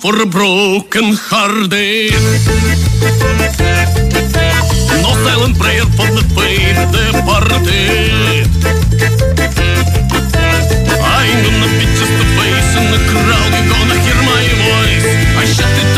For a broken hearted No silent prayer for the pain departed. I'm gonna be just a face in the crowd, you're gonna hear my voice. I shut it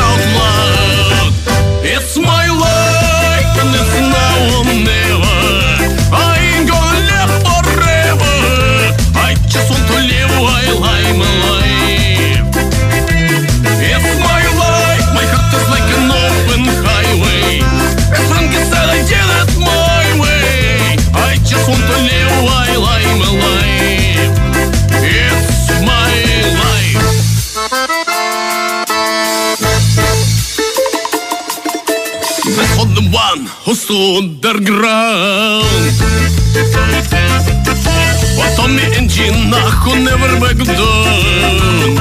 underground. What on the engine, I could never back down.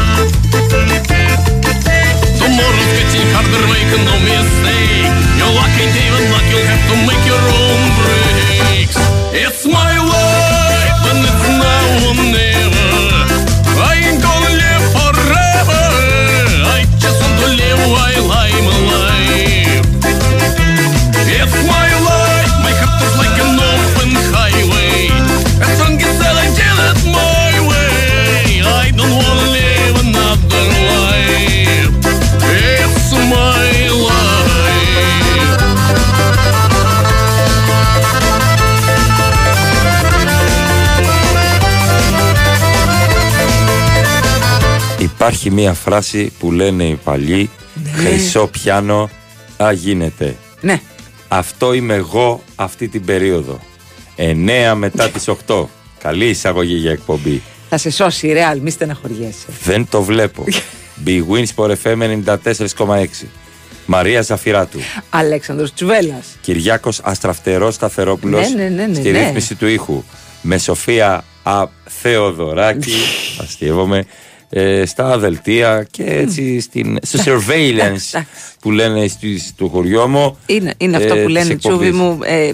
Tomorrow's getting harder, make no mistake. You're lucky, David, luck, you'll have to make your own breaks. It's Υπάρχει μία φράση που λένε οι παλιοί Χρυσό πιάνο, α γίνεται. Ναι. Αυτό είμαι εγώ αυτή την περίοδο. 9 μετά τις 8. Καλή εισαγωγή για εκπομπή. Θα σε σώσει η Real, μη στεναχωριέσαι. Δεν το βλέπω. Big Wins for FM 94,6. Μαρία Ζαφυράτου. Αλέξανδρος Τσουβέλλας. Κυριάκος Αστραφτερός Σταθερόπουλος Ναι, ναι, ναι, ναι, στη ναι. ρύθμιση του ήχου. Με Σοφία Α, Θεοδωράκη, αστείευομαι, ε, στα δελτία και έτσι στην, στο surveillance που λένε στις- του χωριό μου. Είναι, είναι αυτό ε, που της λένε τσούβι εκπομπής. μου. Ε,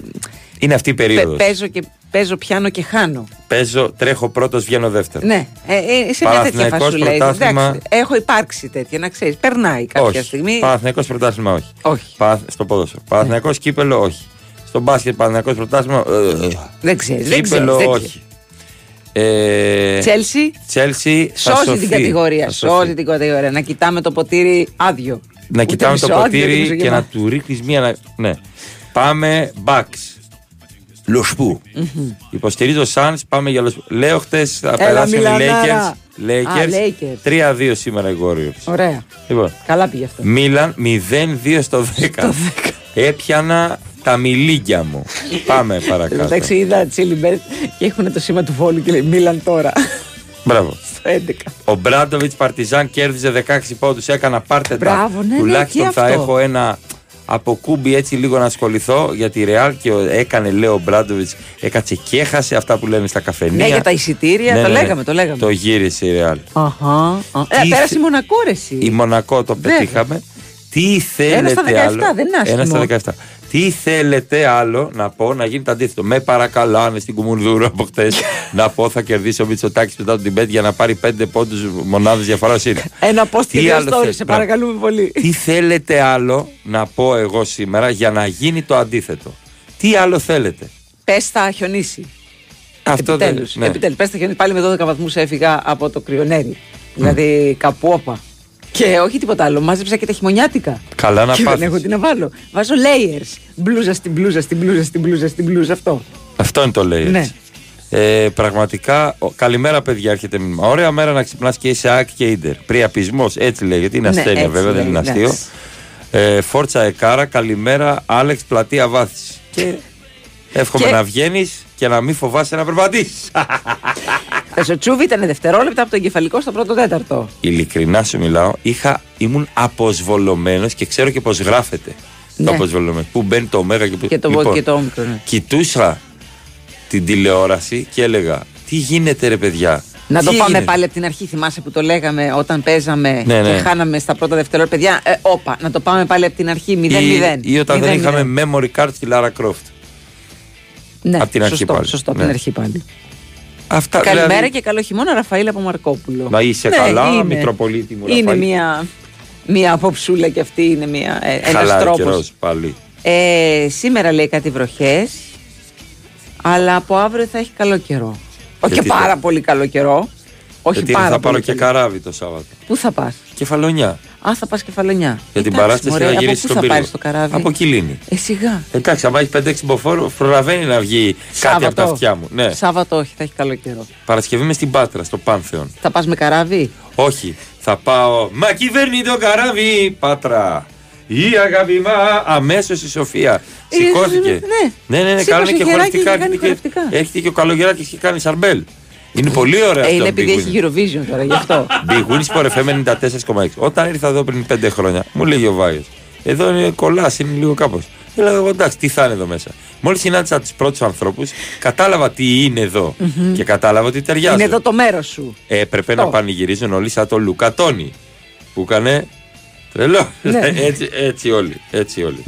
Είναι αυτή η πε- περίοδος. παίζω, και, παίζω πιάνω και χάνω. Παίζω, τρέχω πρώτος, βγαίνω δεύτερος. Ναι, ε, ε, σε μια τέτοια Παναθηναϊκός φάση σου λέει. πρωτάθλημα. Εντάξει, έχω υπάρξει τέτοια, να ξέρεις. Περνάει κάποια όχι. στιγμή. Παναθηναϊκός πρωτάθλημα όχι. Όχι. Πα- στο ποδόσφαιρο. Παναθηναϊκός κύπελο όχι. Στο μπάσκετ Παναθηναϊκός πρωτάθλημα ε, ε, Δεν ξέρεις. Δεν κύπελο ξέρεις, δεν όχι. Ε, Τσέλσι. Chelsea θα Σώζει σωθεί. την κατηγορία. Θα σωθεί. Σώζει την κατηγορία. Να κοιτάμε το ποτήρι άδειο. Να Ούτε κοιτάμε το μισό άδειο, ούτε ποτήρι μισό και γεμάτο. να του ρίχνεις μία. να- Ναι. Πάμε Bucks. Λοσπού. Υποστηρίζω Suns, πάμε για Λοσπού. Λέω χτες θα Έλα, περάσουν οι Μιλανάρα. Lakers. Lakers. Α, Lakers. 3-2 σήμερα οι Warriors. Ωραία. Λοιπόν, Καλά πήγε αυτό. Μίλαν 0-2 στο 10. Έπιανα τα μιλίγκια μου. Πάμε παρακάτω. Εντάξει, είδα Τσίλιμπερτ και έχουν το σήμα του φόλου και λέει Μίλαν τώρα. Μπράβο. Στο 11. Ο Μπράντοβιτς Παρτιζάν κέρδιζε 16 πόντους. Έκανα πάρτε τα. Μπράβο, ναι, ναι, Τουλάχιστον και θα αυτό. έχω ένα από κούμπι έτσι λίγο να ασχοληθώ για τη Ρεάλ και ο- έκανε, λέει ο Μπράντοβιτς, έκατσε και έχασε αυτά που λένε στα καφενεία. Ναι, για τα εισιτήρια, το λέγαμε, το λέγαμε. Το γύρισε η Ρεάλ. Αχα. Ε, Τι πέρασε θε- η Μονακό, ρε, εσύ. Η Μονακό το Βέβαια. πετύχαμε. Τι θέλετε Ένα στα 17, άλλο. δεν είναι άσχημο. Ένα στα 17. Τι θέλετε άλλο να πω να γίνει το αντίθετο. Με παρακαλάνε στην Κουμουνδούρο από χτες να πω θα κερδίσει ο Μητσοτάκης μετά τον Τιμπέτ για να πάρει πέντε πόντους μονάδες διαφοράς είναι. Ένα post και Τι δύο άλλο stories, θες, σε μπράβο. παρακαλούμε πολύ. Τι θέλετε άλλο να πω εγώ σήμερα για να γίνει το αντίθετο; Τι άλλο θέλετε; Πες θα χιονίσει. Αυτό δεν Επιτέλους, ναι. επιτέλους. Πες θα χιονίσει. Πάλι με 12 βαθμούς έφυγα από το κρυονέρι. Δηλαδή κάπου όπα. Και όχι τίποτα άλλο. Μάζεψα και τα χειμωνιάτικα. Καλά να και δεν πάθεις. έχω τι να βάλω. Βάζω layers. Μπλούζα στην μπλούζα, στην μπλούζα, στην μπλούζα, στην μπλούζα. Αυτό. Αυτό είναι το λέει. Ναι. έτσι. Ε, πραγματικά, ο- καλημέρα παιδιά, έρχεται μήνυμα. Ωραία μέρα να ξυπνάς και είσαι άκ και ίντερ. Πριαπισμός, έτσι λέγεται. Είναι Ναι, ασθένεια έτσι βέβαια, δεν είναι λέγεται, αστείο. Ε, Φόρτσα Εκάρα, καλημέρα, Άλεξ Πλατεία Βάθηση. Και εύχομαι Και- να βγαίνεις και να μην φοβάσαι να περπατήσεις. Το τσούβι ήταν δευτερόλεπτα από το εγκεφαλικό στο πρώτο τέταρτο. Ειλικρινά σου μιλάω, είχα, ήμουν αποσβολωμένος και ξέρω και πώς γράφεται. Ναι. Το αποσβολωμένος. Πού μπαίνει το ωμέγα και πού. Και το Λοιπόν, λοιπόν, και το όμικρο. Ναι. κοιτούσα την τηλεόραση και έλεγα τι γίνεται ρε παιδιά; Να το Τι πάμε έγινε; πάλι από την αρχή. Θυμάσαι που το λέγαμε όταν παίζαμε Ναι, ναι. και χάναμε στα πρώτα δευτερόλεπτα. Παιδιά, ε, όπα, να το πάμε πάλι από την αρχή. 0-0. Ή, ή όταν δεν 0-0. είχαμε memory card στη Lara Croft. Ναι, απ' την αρχή σωστό, πάλι. Σωστό, από Ναι. την αρχή πάλι. Αυτά Καλημέρα δηλαδή, και καλό χειμώνα, Ραφαήλ από Μαρκόπουλο. Να είσαι Ναι, καλά, είναι. Μητροπολίτη μου, Είναι Ραφαήλ. μια, μια απόψούλα και αυτή είναι μια, ε, ένας Χαλάει ο τρόπος. καιρός πάλι. Ε, σήμερα λέει κάτι βροχές, αλλά από αύριο θα έχει καλό καιρό. Όχι Γιατί και πάρα δεν- πολύ καλό καιρό. Όχι Γιατί πάρα θα πάρω πολύ και καλό. καράβι το Σάββατο. Πού θα πας; Κεφαλονιά. Α, θα πας κεφαλονιά. Για την Εντάξει, παράσταση μωρέ, να από γυρίσεις πού στον θα πύργο. πάρεις το καράβι; Από Κιλίνη. Ε, σιγά. Εντάξει, αν έχει 5-6 μποφόρ, προλαβαίνει να βγει κάτι από τα αυτιά μου. Ναι. Σάββατο όχι, θα έχει καλό καιρό. Παρασκευή με στην Πάτρα, στο Πάνθεον. Θα πας με καράβι; Όχι, θα πάω. Μα κυβέρνει το καράβι, Πάτρα. Η αγάπη μα αμέσως η Σοφία. Ε, Σηκώθηκε. ναι. Ναι, ναι, ναι, Σήκωσε κάνουν και χεράκι χορευτικά. και κάνει έρχεται και- χορευτικά. Έρχεται και ο καλογεράκη και κάνει σαρμπέλ. Είναι πολύ ωραίο Ε, αυτό. είναι Big επειδή Win. έχει Eurovision τώρα, γι' αυτό. Big Win Sport FM 94,6. Όταν ήρθα εδώ πριν 5 χρόνια, μου λέγει ο Βάιος. Εδώ είναι κολλάς, είναι λίγο κάπως. Λέω εγώ εντάξει, τι θα είναι εδώ μέσα. Μόλις συνάντησα τους πρώτους ανθρώπους, κατάλαβα τι είναι εδώ. Και κατάλαβα ότι ταιριάζει. είναι εδώ το μέρος σου. Ε, έπρεπε Αυτό. να πανηγυρίζουν όλοι σαν τον Λουκατόνι που έκανε τρελό. Ναι. έτσι, έτσι όλοι. Έτσι όλοι.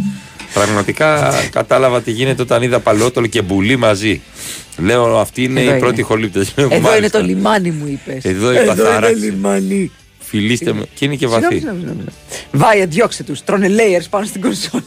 Πραγματικά κατάλαβα τι γίνεται όταν είδα παλαιότολο και μπουλή μαζί. Λέω αυτοί είναι Εδώ οι είναι. πρώτοι χολύπτε. Εδώ είναι το λιμάνι μου, είπες. Εδώ η παθάραξη. λιμάνι. Φιλήστε με. Και είναι και Συγγνώμη, βαθύ. συγγνώμη, συγγνώμη. Βάια, διώξε τους. Τρώνε layers πάνω στην κονσόλα.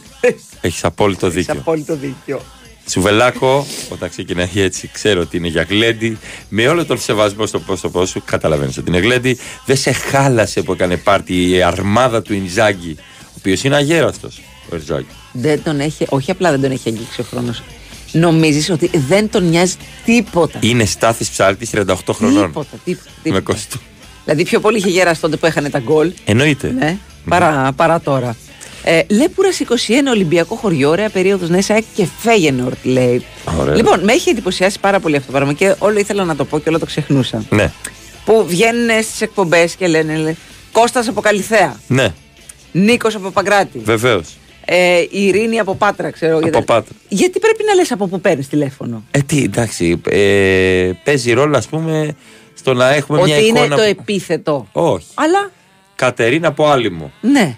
Έχεις απόλυτο Έχεις δίκιο. απόλυτο δίκιο. Σουβελάκο, όταν ξεκινάει έτσι, ξέρω ότι είναι για γλέντι. Με όλο τον σεβασμό στο πρόσωπό σου, καταλαβαίνεις ότι είναι γλέντι. Δεν σε χάλασε που έκανε πάρτι η αρμάδα του Ινζάγκη, ο οποίος είναι αγέραστος. Ο Ινζάγκη. Δεν τον έχει, όχι απλά δεν τον έχει αγγίξει ο χρόνος. Νομίζεις ότι δεν τον νοιάζει τίποτα. Είναι στάθης ψάλτη 38 χρονών. Τίποτα, τίποτα. Με τίποτα. κοστού. Δηλαδή πιο πολύ είχε γεράσει τότε που έχανε τα γκολ. Εννοείται. Ναι, παρά, παρά τώρα. Ε, Λέπουρα 21 Ολυμπιακό χωριό, ωραία περίοδος Νέσα και Φέγενορτ λέει. Ωραία. Λοιπόν, με έχει εντυπωσιάσει πάρα πολύ αυτό το πράγμα και όλο ήθελα να το πω και όλο το ξεχνούσα. Ναι. Που βγαίνουν στις εκπομπές και λένε, λένε Κώστας από Καλιθέα, Ναι, Νίκος από Παγκράτη, βεβαίως. Ε, η Ειρήνη από Πάτρα, ξέρω γιατί- Πάτρα. Γιατί πρέπει να λες από πού παίρνεις τηλέφωνο; Ε, τι, εντάξει. Ε, παίζει ρόλο, ας πούμε, στο να έχουμε μια Ότι είναι εικόνα. το που- επίθετο. Όχι. Αλλά Κατερίνα από άλυμο. Ναι.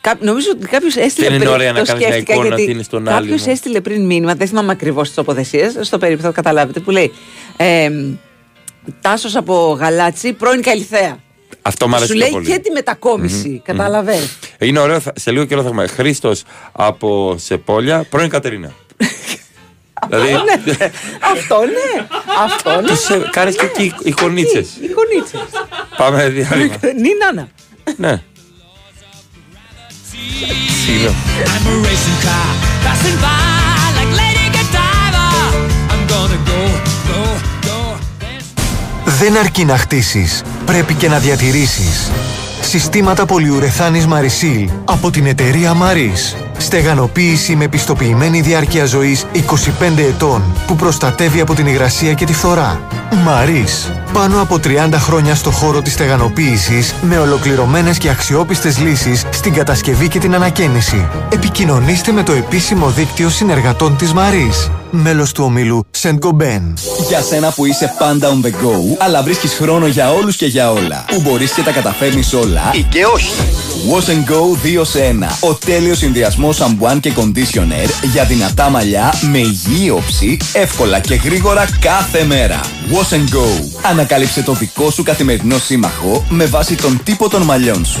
Κά- Νομίζω ότι κάποιος έστειλε Δεν είναι πριν. ωραία να το κάνεις μια σκέφτηκα εικόνα γιατί ότι είναι στον Κάποιος άλυμο. έστειλε πριν μήνυμα, δεν θυμάμαι ακριβώς τις τοποθεσίες, στο περίπου θα το καταλάβετε, που λέει ε, Τάσος από Γαλάτσι, πρώην Καλιθέα. Αυτό μου αρέσει Σου πιο λέει πολύ. και τη μετακόμιση. Καταλαβαίνει. Είναι ωραίο, θα- σε λίγο καιρό θα έχουμε Χρήστος από Σεπόλια, πρώην Κατερίνα. δηλαδή. Αυτό ναι. Αυτό ναι. Του κάνει και εκεί εικονίτσε. Οι γονίτσες. Πάμε διάλειμμα. Νινάνα. ναι. Συγγνώμη. Δεν αρκεί να χτίσεις, πρέπει και να διατηρήσεις. Συστήματα πολυουρεθάνης Marisil από την εταιρεία Maris. Στεγανοποίηση με πιστοποιημένη διάρκεια ζωής 25 ετών που προστατεύει από την υγρασία και τη φθορά. Maris. Πάνω από 30 χρόνια στο χώρο της στεγανοποίησης με ολοκληρωμένες και αξιόπιστες λύσεις στην κατασκευή και την ανακαίνιση. Επικοινωνήστε με το επίσημο δίκτυο συνεργατών της Maris. Μέλος του ομίλου Saint Gobain. Για σένα που είσαι πάντα on the go, αλλά βρίσκεις χρόνο για όλους και για όλα. Που μπορείς και τα καταφέρνεις όλα. Ή και όχι. Wash and Go 2 σε 1. Ο τέλειος συνδυασμός σαμπουάν και conditioner για δυνατά μαλλιά με υγιή όψη, εύκολα και γρήγορα κάθε μέρα. Wash and Go. Ανακάλυψε το δικό σου καθημερινό σύμμαχο με βάση τον τύπο των μαλλιών σου.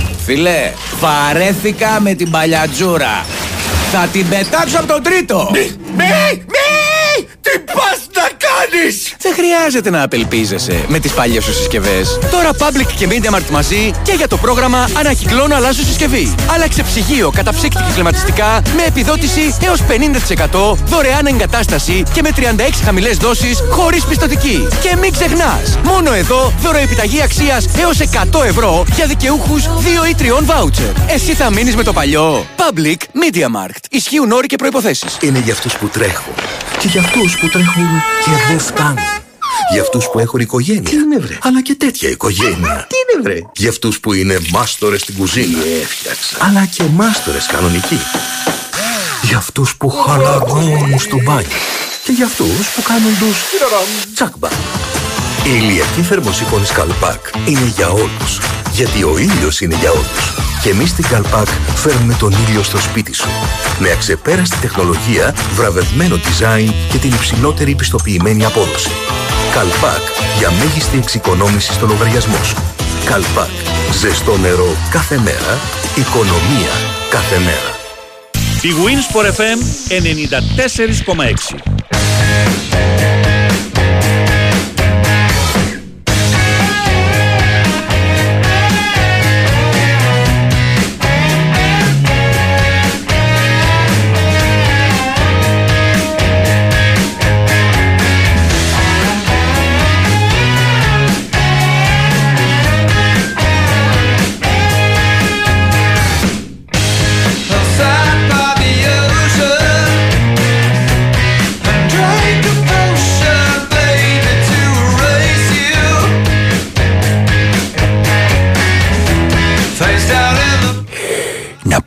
Φιλέ, βαρέθηκα με την παλιατζούρα. Θα την πετάξω από τον τρίτο. Μη! Μη! Τι πας να κάνεις! κάνεις! Δεν χρειάζεται να απελπίζεσαι με τις παλιές σου συσκευές. Τώρα Public και MediaMarkt μαζί και για το πρόγραμμα Ανακυκλώνω αλλάζω συσκευή. Άλλαξε ψυγείο, καταψύκτη και κλιματιστικά με επιδότηση έως 50% δωρεάν εγκατάσταση και με 36 χαμηλές δόσεις χωρίς πιστοτική. Και μην ξεχνάς, μόνο εδώ δωροεπιταγή αξίας έως 100 ευρώ για δικαιούχους 2 ή 3 βάουτσερ. Εσύ θα μείνεις με το παλιό. Public MediaMarkt. Ισχύουν όροι και προϋποθέσεις. Είναι για αυτούς που τρέχουν και για αυτούς που τρέχουν και δεν φτάνουν. Για αυτούς που έχουν οικογένεια. Τι είναι βρε; Αλλά και τέτοια οικογένεια. Τι είναι βρε; Για αυτούς που είναι μάστορες στην κουζίνα. Έφτιαξα. Αλλά και μάστορες κανονικοί. Για αυτούς που χαλαρώνουν στο μπάνιο. Και για αυτούς που κάνουν τους τσακμπα. Η ηλιακή θερμοσύφωνη Καλπάκ είναι για όλους. Γιατί ο ήλιος είναι για όλους. Και εμείς στην Καλπάκ φέρνουμε τον ήλιο στο σπίτι σου. Με αξεπέραστη τεχνολογία, βραβευμένο design και την υψηλότερη πιστοποιημένη απόδοση. Καλπάκ για μέγιστη εξοικονόμηση στο λογαριασμό σου. Καλπάκ. Ζεστό νερό κάθε μέρα. Οικονομία κάθε μέρα. Η Winsport FM 94,6.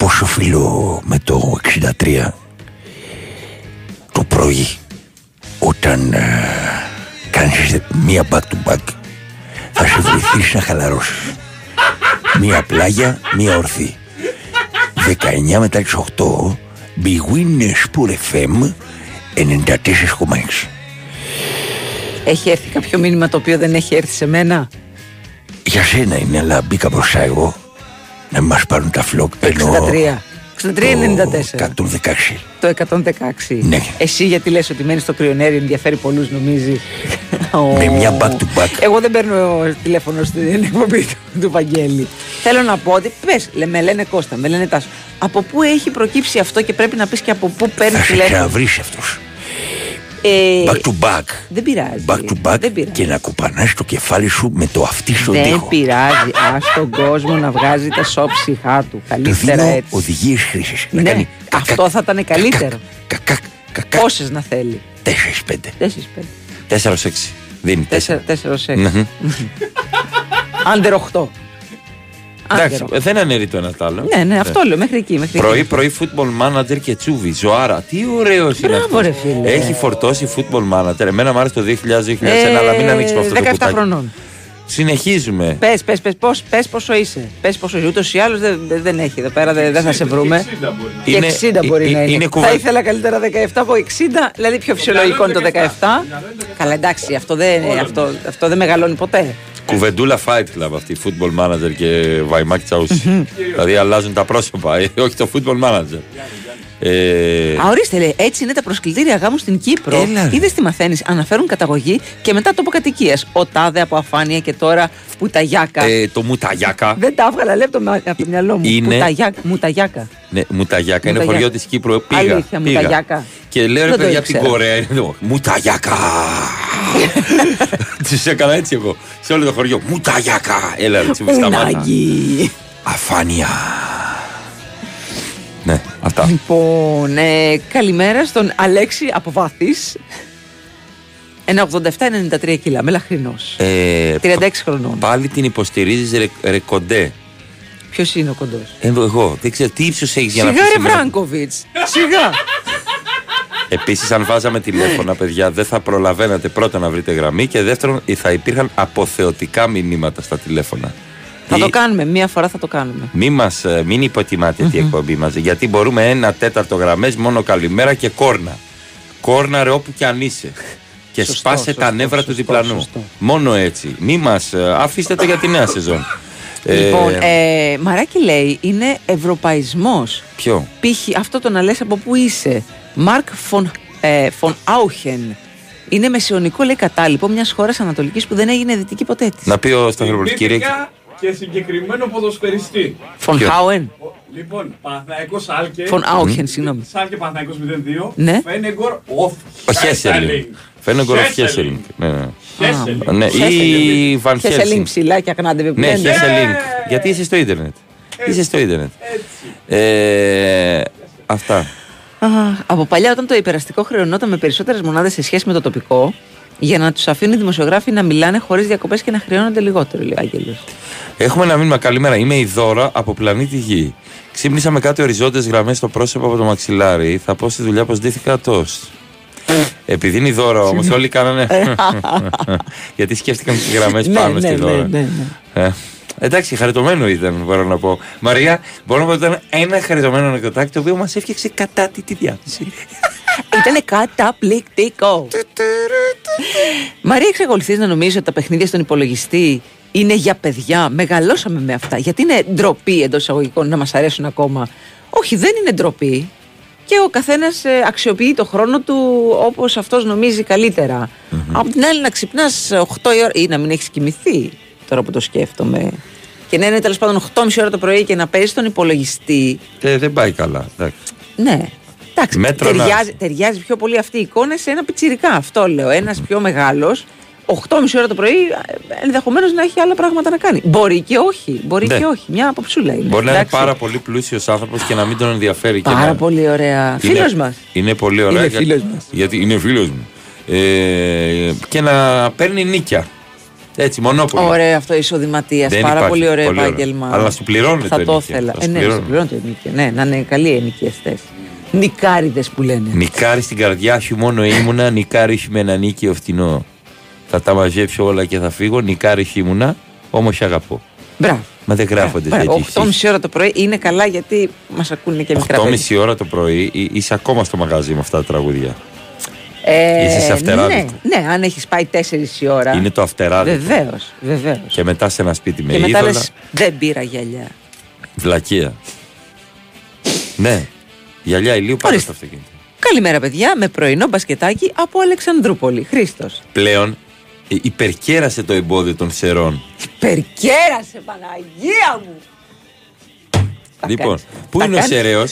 Να πω στο φίλο με το 63 το πρωί όταν ε, κάνεις μία back to back θα σε βοηθήσει να χαλαρώσεις. Μία πλάγια, μία ορθή. 19 μετά τις 8 Big Win Sport FM 94,6 Έχει έρθει κάποιο μήνυμα το οποίο δεν έχει έρθει σε μένα; Για σένα είναι αλλά μπήκα μπροστά εγώ να μας πάρουν τα φλοκ ενώ 63. 63-94. το 116 Το 116. Ναι. Εσύ γιατί λες ότι μένεις στο κρυονέρι, ενδιαφέρει πολλούς νομίζεις. με μια back to back Εγώ δεν παίρνω τηλέφωνο στην εκπομπή του, του Βαγγέλη. Θέλω να πω ότι πες, λέ, με λένε Κώστα, με λένε Τάσο. Από πού έχει προκύψει αυτό και πρέπει να πεις και από πού παίρνεις θα σε τηλέφωνο; Ξαναβρεις αυτός Ε, back to back Δεν πειράζει. back to back Δεν πειράζει. και να κουπανάς το κεφάλι σου με το αυτί στον Δεν τοίχο πειράζει. Α τον κόσμο να βγάζει τα σώψιχά του. του Καλύτερα δίνω έτσι. οδηγίες χρήσης να Ναι, κάνει αυτό θα ήταν καλύτερο. κακακ κακακ Πόσες να θέλει. 4-5 Τέσσερις πέντε. 4 6. Δίνει 4. Τέσσερα, τέσσερα ως έξι. Μμμ. Άντερ 8. Εντάξει, δεν αναιρεί το ένα το άλλο. Ναι, ναι, αυτό λέω μέχρι εκεί. Μέχρι Πρωί εκεί. πρωί football manager και τσούβι. Ζωάρα. Τι ωραίος είναι Μπράβο, αυτός. ρε φίλε. Έχει φορτώσει football manager. Εμένα μου άρεσε το 2000-2001, Ε, αλλά μην ανοίξουμε αυτό το 17 κουτάκι. χρονών. Συνεχίζουμε. Πες, πες, πες, πώς, πες πόσο είσαι. Πες πόσο είσαι. Ούτως ή άλλως δεν, δεν έχει εδώ πέρα, δεν, δεν θα σε βρούμε. Και Είναι- 60 μπορεί ε- να ε- είναι. είναι Θα κουβα- ήθελα καλύτερα 17 από 60, δηλαδή πιο φυσιολογικό είναι το 17. Καλά, εντάξει, αυτό δεν, αυτό, αυτό δεν μεγαλώνει ποτέ. Κουβεντούλα Fight Club αυτή. Football manager και Βαϊμάκη Τσαούσι. δηλαδή αλλάζουν τα πρόσωπα. ε, Όχι το football manager. Ε, Α, ορίστε, λέει, έτσι είναι τα προσκλητήρια γάμου στην Κύπρο. Έλα, ρε. Είδες τι μαθαίνεις; Αναφέρουν καταγωγή και μετά τόπο κατοικία. Ο τάδε από αφάνεια και τώρα πουταγιάκα. ε, το μουταγιάκα. Δεν τα έβγαλα, λέει από το, μα- από το μυαλό μου. Είναι- Πουταγιάκα. Μουταγιάκα. Ναι, Μουταγιάκα. Είναι Μουταγιάκα. χωριό τη Κύπρου. Πήγα. Αλήθεια, πήγα. Μουταγιάκα. Και λέω ρε Δεν το παιδιά από την ήξερα. Κορέα είναι εδώ. Μουταγιάκα. Του έκανα έτσι εγώ. Σε όλο το χωριό. Μουταγιάκα. Έλα, ρε, τσιμπή στα μάτια. Ουνάγι. Αφάνεια Ναι, αυτά. Λοιπόν, ε, καλημέρα στον Αλέξη από Βάθης. Ένα 87-93 κιλά, μελαχρινός. Ε, 36 χρονών. Πάλι την υποστηρίζεις ρε, ρε κοντέ; Ποιος είναι ο κοντός; Ε, Εγώ δεν ξέρω τι ύψος έχεις για να Σιγά πεις ρε σήμερα; Βράγκοβιτς. Σιγά. Επίσης, αν βάζαμε τηλέφωνα, παιδιά, δεν θα προλαβαίνατε πρώτα να βρείτε γραμμή και δεύτερον, θα υπήρχαν αποθεωτικά μηνύματα στα τηλέφωνα. Θα Τι- το κάνουμε, μία φορά θα το κάνουμε. Μη μας, ε, μην υποτιμάτε τη εκπομπή μας. Γιατί μπορούμε ένα τέταρτο γραμμές μόνο καλημέρα και κόρνα. Κόρνα ρε όπου κι αν είσαι. Και Σωστό, σπάσε σωστό, τα νεύρα του σωστό, διπλανού. σωστό. Μόνο έτσι. Μη μας. αφήστε το για τη νέα σεζόν. Λοιπόν, ε, Μαράκι λέει, είναι ευρωπαϊσμός. Ποιο; Π.χ. αυτό το να λες από πού είσαι. Μαρκ Φον, ε, Φον Άουχεν. Είναι μεσαιωνικό, λέει, κατάλοιπο μιας χώρας Ανατολικής που δεν έγινε δυτική ποτέ της. Να πει ο Σταυρόπουλο, κύριε. Θυμήθηκα και συγκεκριμένο ποδοσφαιριστή. Φων Ποιος; Χάουεν. Λοιπόν, Παναθαϊκό Σάλκε. Φων Άουχεν, συγγνώμη. Σάλκε Παναθαϊκό 0-2. Ναι. Φένεγκορ Οφ. Ο Χέσελινγκ. Φαίνεται ο Χέσελινγκ. Ναι, ναι. Χέσελινγκ. Ναι, ή Βαν Χέσελινγκ Χέλσινγκ. ψηλά και αγνάντεβε που Ναι, λένε. Χέσελινγκ. Γιατί είσαι στο ίντερνετ. Είσαι στο ίντερνετ. Ε, Αυτά. Α, από παλιά, όταν το υπεραστικό χρεωνόταν με περισσότερες μονάδες σε σχέση με το τοπικό, για να τους αφήνουν οι δημοσιογράφοι να μιλάνε χωρίς διακοπές και να χρεώνονται λιγότερο, λέει ο Άγγελος. Έχουμε ένα μήνυμα. Καλημέρα. Είμαι η Δώρα από πλανήτη Γη. Ξύπνησα με κάτι οριζόντιες γραμμές στο πρόσωπο από το μαξιλάρι. Θα πω στη δουλειά πως ντύθηκα τόστ. Επειδή είναι η Δώρα όμως, όλοι κάνανε. Γιατί σκέφτηκαν τι γραμμές Ναι, πάνω ναι, στη ναι, Δώρα. ναι, ναι. Ε, εντάξει, χαριτωμένο ήταν, μπορώ να πω. Μαρία, μπορώ να πω ότι ήταν ένα χαριτωμένο ανεκδοτάκι το οποίο μας έφτιαξε κατά τη, τη διάθεση. Ήταν καταπληκτικό. Μαρία, εξακολουθείς να νομίζεις ότι τα παιχνίδια στον υπολογιστή είναι για παιδιά; Μεγαλώσαμε με αυτά. Γιατί είναι ντροπή εντός εισαγωγικών να μας αρέσουν ακόμα; Όχι, δεν είναι ντροπή. Και ο καθένας αξιοποιεί το χρόνο του όπως αυτός νομίζει καλύτερα. Απ' την άλλη, να ξυπνάς 8 η ώρα ή να μην έχεις κοιμηθεί, τώρα που το σκέφτομαι. Και να είναι τέλος πάντων 8.30 ώρα το πρωί και να παίζει στον υπολογιστή. Ε, δεν πάει καλά. Εντάξει. Ναι. Εντάξει, Μέτρα να- ταιριάζει, ταιριάζει πιο πολύ αυτή η εικόνα σε ένα πιτσιρικά. Αυτό λέω. Ένας πιο μεγάλος, 8.30 ώρα το πρωί, ενδεχομένως να έχει άλλα πράγματα να κάνει. Μπορεί και όχι. Μπορεί Ναι. και όχι. Μια αποψούλα είναι. Μπορεί να είναι εντάξει. πάρα πολύ πλούσιος άνθρωπος και να μην τον ενδιαφέρει και Πάρα να... πολύ ωραία. Είναι- Φίλος μας. Είναι πολύ ωραία. Είναι για- φίλος μας. Γιατί είναι φίλος μου. Ε, και να παίρνει νίκια. Έτσι, μονόπολη. Ωραίο αυτό εισοδηματίας. Δεν Πάρα υπάρχει. πολύ ωραίο Πολύ ωραίο. επάγγελμα. Αλλά να σου πληρώνεται Θα το το ενοίκιο. ήθελα. Θα Ε, σου ναι, να πληρώνει. σου πληρώνει το ενοίκιο. Ναι, να είναι καλοί ενοικιαστέ. Νικάριδες που λένε. Νικάρι στην καρδιά σου μόνο ήμουνα, νικάρι σου με ένα νίκιο φτηνό. Θα τα μαζέψω όλα και θα φύγω, νικάρι σου ήμουνα, όμως αγαπώ. Μπράβο. Μα δεν γράφονται Μπράβο, τέτοιοι. 8.30 ώρα το πρωί είναι καλά γιατί μας ακούνε και μικρά παιδιά. 8.30 ώρα το πρωί εί- είσαι ακόμα στο μαγαζί με αυτά τα τραγούδια. Ε, Είσαι σε αυτεράδικο. Ναι, ναι, αν έχεις πάει 4 η ώρα. Είναι το αυτεράδικο. Βεβαίως, βεβαίως. Και μετά σε ένα σπίτι με Και μετά είδωλα. λες, δεν πήρα γυαλιά. Βλακεία. ναι. Γυαλιά ηλίου πάντα Ορίστε. στο αυτοκίνητο. Καλημέρα, παιδιά, με πρωινό μπασκετάκι από Αλεξανδρούπολη. Χρήστος. Πλέον ε, υπερκέρασε το εμπόδιο των σερών. Περκέρασε, Παναγία μου! Θα λοιπόν, κάνεις. πού Θα είναι ο κάνεις. Σεραίο.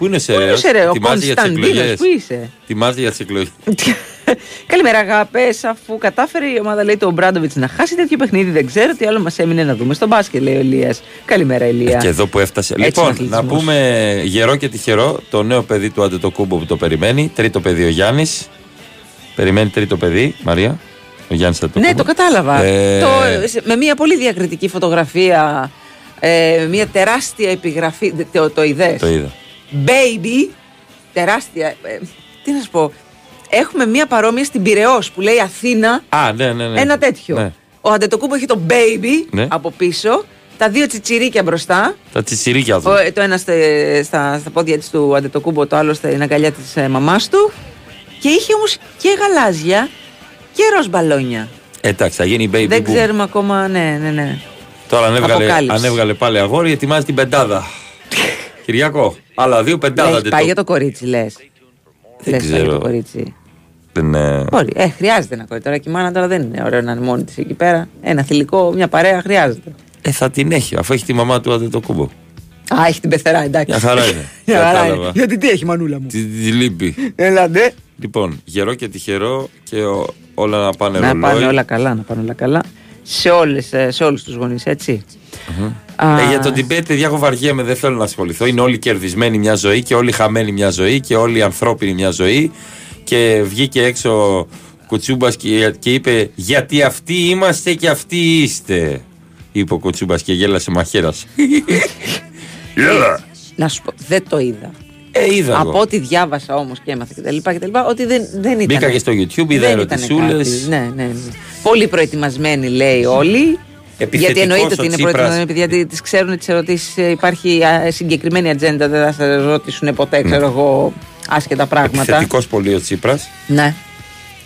Πού είναι ο Πού είναι ο Σεραίο. Σεραίο, Ετοιμάζει για τις Κωνσταντίνος, εκλογές; πού είσαι; Ετοιμάζει για τις εκλογές. Καλημέρα, αγάπες. Αφού κατάφερε η ομάδα, λέει, τον Μπράντοβιτ να χάσει τέτοιο παιχνίδι, δεν ξέρω τι άλλο μας έμεινε να δούμε στο μπάσκετ, λέει ο Ηλίας. Καλημέρα, Ηλία. Και εδώ που έφτασε. Έτσι λοιπόν, είναι αθλητισμός. να πούμε γερό και τυχερό το νέο παιδί του Αντετοκούμπο που το περιμένει. Τρίτο παιδί ο Γιάννης. Περιμένει τρίτο παιδί, Μαρία. Ο Γιάννης Αντετοκούμπο. Ναι, το κατάλαβα. Ε, Το, σε- με μια πολύ διακριτική φωτογραφία, ε, μια τεράστια επιγραφή. δε- Το, το είδες; Το είδα. Baby, τεράστια. ε, τι να σου πω. Έχουμε μια παρόμοια στην Πυραιός που λέει Αθήνα. Α, ναι, ναι, ναι. Ένα τέτοιο. Ναι. Ο Αντετοκούμπο έχει το baby Ναι. από πίσω. Τα δύο τσιτσιρίκια μπροστά. Τα τσιτσιρίκια του. Ο, το ένα στε- στα, στα πόδια της του Αντετοκούμπο, το άλλο στην αγκαλιά της ε, μαμάς του. Και είχε όμως και γαλάζια και ροζ μπαλόνια. Εντάξει, θα γίνει baby Δεν boom. ξέρουμε ακόμα, ναι, ναι, ναι. Τώρα αν έβγαλε, Αποκάλυψη. αν έβγαλε πάλι αγόρι, ετοιμάζει την πεντάδα. Κυριακό. Άλλα δύο πεντάδα. Λες, δεν πάει το- για το κορίτσι, λες. Δεν Λες, πάει για ξέρω. το κορίτσι. Δεν, ε, Μπορεί. Ε, χρειάζεται ένα κορίτσι. Τώρα και η μάνα τώρα δεν είναι ωραίο να είναι μόνη της εκεί πέρα. Ένα θηλυκό, μια παρέα χρειάζεται. ε, θα την έχει, αφού έχει τη μαμά του Αντετοκούμπο. Α, έχει την πεθερά, εντάξει. Μια χαρά είναι. Μια χαρά Κατάλαβα. είναι. Γιατί τι έχει, μανούλα μου; Τη, τη λείπει. Έλατε. Λοιπόν, γερό και τυχερό και ο- όλα να πάνε Να ρολόι. πάνε όλα καλά, να πάνε όλα καλά. Σε, όλες, ε, σε όλους τους γονείς, έτσι. Α, Ε, για τον Τιμπέτ, παιδιά, εγώ βαριέμαι, δεν θέλω να ασχοληθώ. Είναι όλοι κερδισμένοι μια ζωή και όλοι χαμένοι μια ζωή και όλοι ανθρώπινοι μια ζωή. Και βγήκε έξω Κουτσούμπας και, και είπε: Γιατί αυτοί είμαστε και αυτοί είστε. Είπε ο Κουτσούμπας και γέλασε μαχαίρας. Γέλα. Να σου πω, δεν το είδα. Ε, είδα Από εγώ. ό,τι διάβασα όμως και έμαθα κτλ. κτλ ότι δεν, δεν ήταν. Μπήκα και στο YouTube, είδα δεν ήταν ερωτησούλες. κάτι. Ναι, ναι, ναι. Πολύ προετοιμασμένοι λέει όλοι. Επιθετικός γιατί εννοείται ο ότι είναι Τσίπρας. προετοιμασμένοι, επειδή γιατί τις ξέρουν τις ερωτήσεις. Υπάρχει α, συγκεκριμένη ατζέντα, δεν θα σας ρωτήσουν ποτέ, ξέρω εγώ, άσχετα πράγματα. Επιθετικός πολύ ο Τσίπρας. Ναι.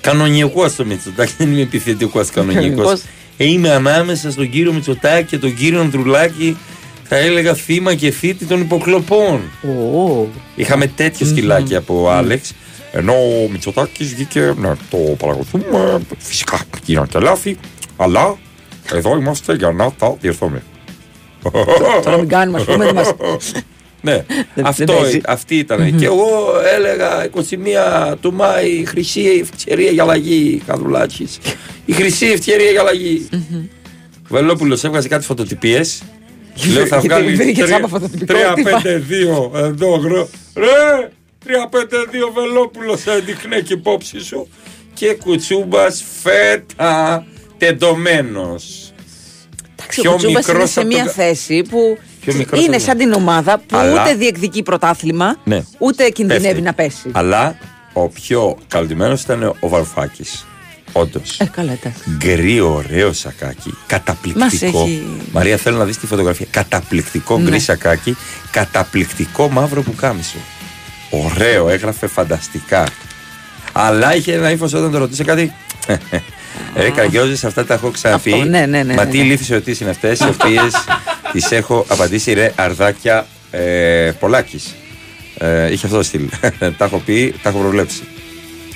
Κανονικό το Μητσοτάκης, δεν είμαι επιθετικός κανονικό. Κανονικός. Ε, είμαι ανάμεσα στον κύριο Μητσοτάκη και τον κύριο Ανδρουλάκη, θα έλεγα θύμα και θήτη των υποκλοπών. Ω. Είχαμε τέτοιο σκυλάκι από ο Άλεξ. Ενώ ο Μητσοτάκης βγήκε να το παρακολουθούμε. Φυσικά γίνονται λάθη, αλλά εδώ είμαστε για να τα διορθώνουμε. Τώρα μην κάνουμε, ας πούμε. δεν μας- Ναι, δεν αυτό, παίζει. αυτή ήταν. Και εγώ έλεγα 21 του Μάη χρυσή ευκαιρία για αλλαγή. Καδουλάκης. Η χρυσή ευκαιρία για αλλαγή. Ο Βελόπουλος έβγαζε κάτι φωτοτυπίες. Λέω θα γιατί βγάλει βρήκε τσάμπα φωτοτυπικό, τι 3-5-2 εδώ γρο. Ρε! 3-5-2 Βελόπουλος έδειχνε και υπόψη σου. Και κουτσούμπας φέτα τεντωμένος. Εντάξει, ο Κουτσούμπας είναι σε μια θέση που Πιο μικρός είναι από σαν την ομάδα που Αλλά- ούτε διεκδικεί πρωτάθλημα, Ναι. ούτε κινδυνεύει Πέφτει. να πέσει. Αλλά ο πιο καλυμμένο ήταν ο Βαρουφάκης. Όντως. Ε, καλά, εντάξει. Γκρι, ωραίο σακάκι. Καταπληκτικό. Μας έχει- Μαρία, θέλω να δεις τη φωτογραφία. Καταπληκτικό Ναι. γκρι σακάκι. Καταπληκτικό μαύρο πουκάμισο. Ωραίο, έγραφε φανταστικά. Αλλά είχε ένα ύφος όταν τον ρώτησε κάτι. Ρε Καραγκιόζη, αυτά τα έχω ξαναπεί. Αυτό, ναι, ναι, ναι, Μα ναι, τι ναι. ηλίθιες ερωτήσεις είναι αυτές, οι οποίες τις έχω απαντήσει ρε Αρδάκια ε, Πολάκης. Ε, είχε αυτό το στυλ. τα έχω πει, τα έχω προβλέψει.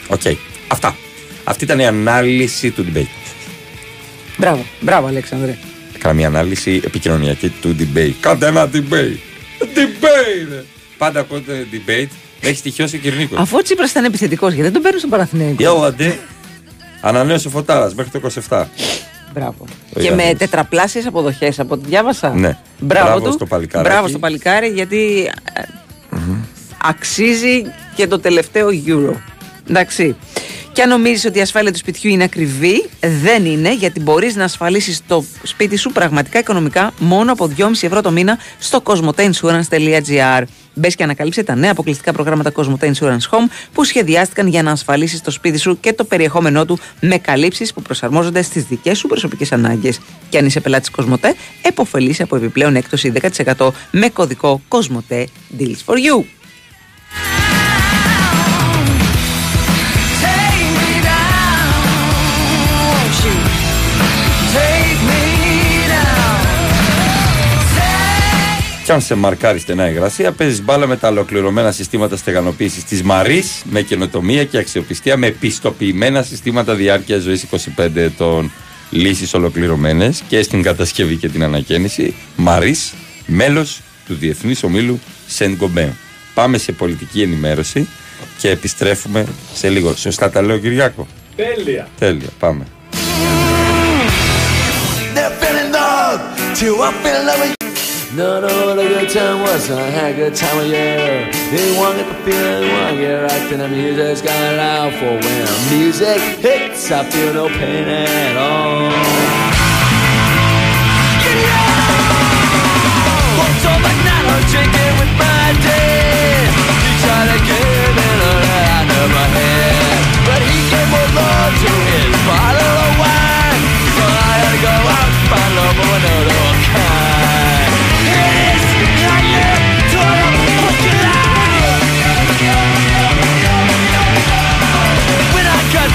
Οκ. Αυτά. Αυτή ήταν η ανάλυση του debate. Μπράβο, μπράβο, Αλέξανδρε. Έκανα μια ανάλυση επικοινωνιακή του debate. Κάντε ένα debate. Debate! ρε. Πάντα ακούτε debate. Έχει στοιχειώσει ο Κυρνίκος. Αφού ο Τσίπρας ήταν επιθετικός, γιατί δεν τον παίρνουν στον Παναθηναϊκό. Yo, αντέ. Ανανέωσε ο Φωτάρας μέχρι το 27. Μπράβο. Το και είδαμε. με τετραπλάσιες αποδοχές από ό,τι διάβασα. Ναι. Μπράβο, Μπράβο του. στο παλικάράκι. Μπράβο στο παλικάρι, γιατί ε, αξίζει και το τελευταίο euro. Εντάξει. Και αν νομίζεις ότι η ασφάλεια του σπιτιού είναι ακριβή, δεν είναι, γιατί μπορείς να ασφαλίσεις το σπίτι σου πραγματικά οικονομικά μόνο από 2,5 ευρώ το μήνα στο cosmoteinsurance.gr. Μπες και ανακαλύψε τα νέα αποκλειστικά προγράμματα Cosmote Insurance Home που σχεδιάστηκαν για να ασφαλίσεις το σπίτι σου και το περιεχόμενό του με καλύψεις που προσαρμόζονται στις δικές σου προσωπικές ανάγκες. Και αν είσαι πελάτης Cosmote, επωφελείσαι από επιπλέον έκπτωση 10% με κωδικό Cosmote Deals for You. Κι αν σε μαρκάρει στενά υγρασία, παίζεις μπάλα με τα ολοκληρωμένα συστήματα στεγανοποίησης της Μαρή με καινοτομία και αξιοπιστία με πιστοποιημένα συστήματα διάρκειας ζωής 25 ετών. Λύσεις ολοκληρωμένες και στην κατασκευή και την ανακαίνιση. Μαρή, μέλος του Διεθνής Ομίλου Σεντ Γκομπέν. Πάμε σε πολιτική ενημέρωση και επιστρέφουμε σε λίγο. Σωστά τα λέω, Κυριάκο; Τέλεια. Τέλεια, πάμε. No, no, what a good time was. I had a good time of year. Didn't want get the feeling one year. Acting the music's it out for when music hits. I feel no pain at all. What's all the night I'm drinking with my dad. He tried to give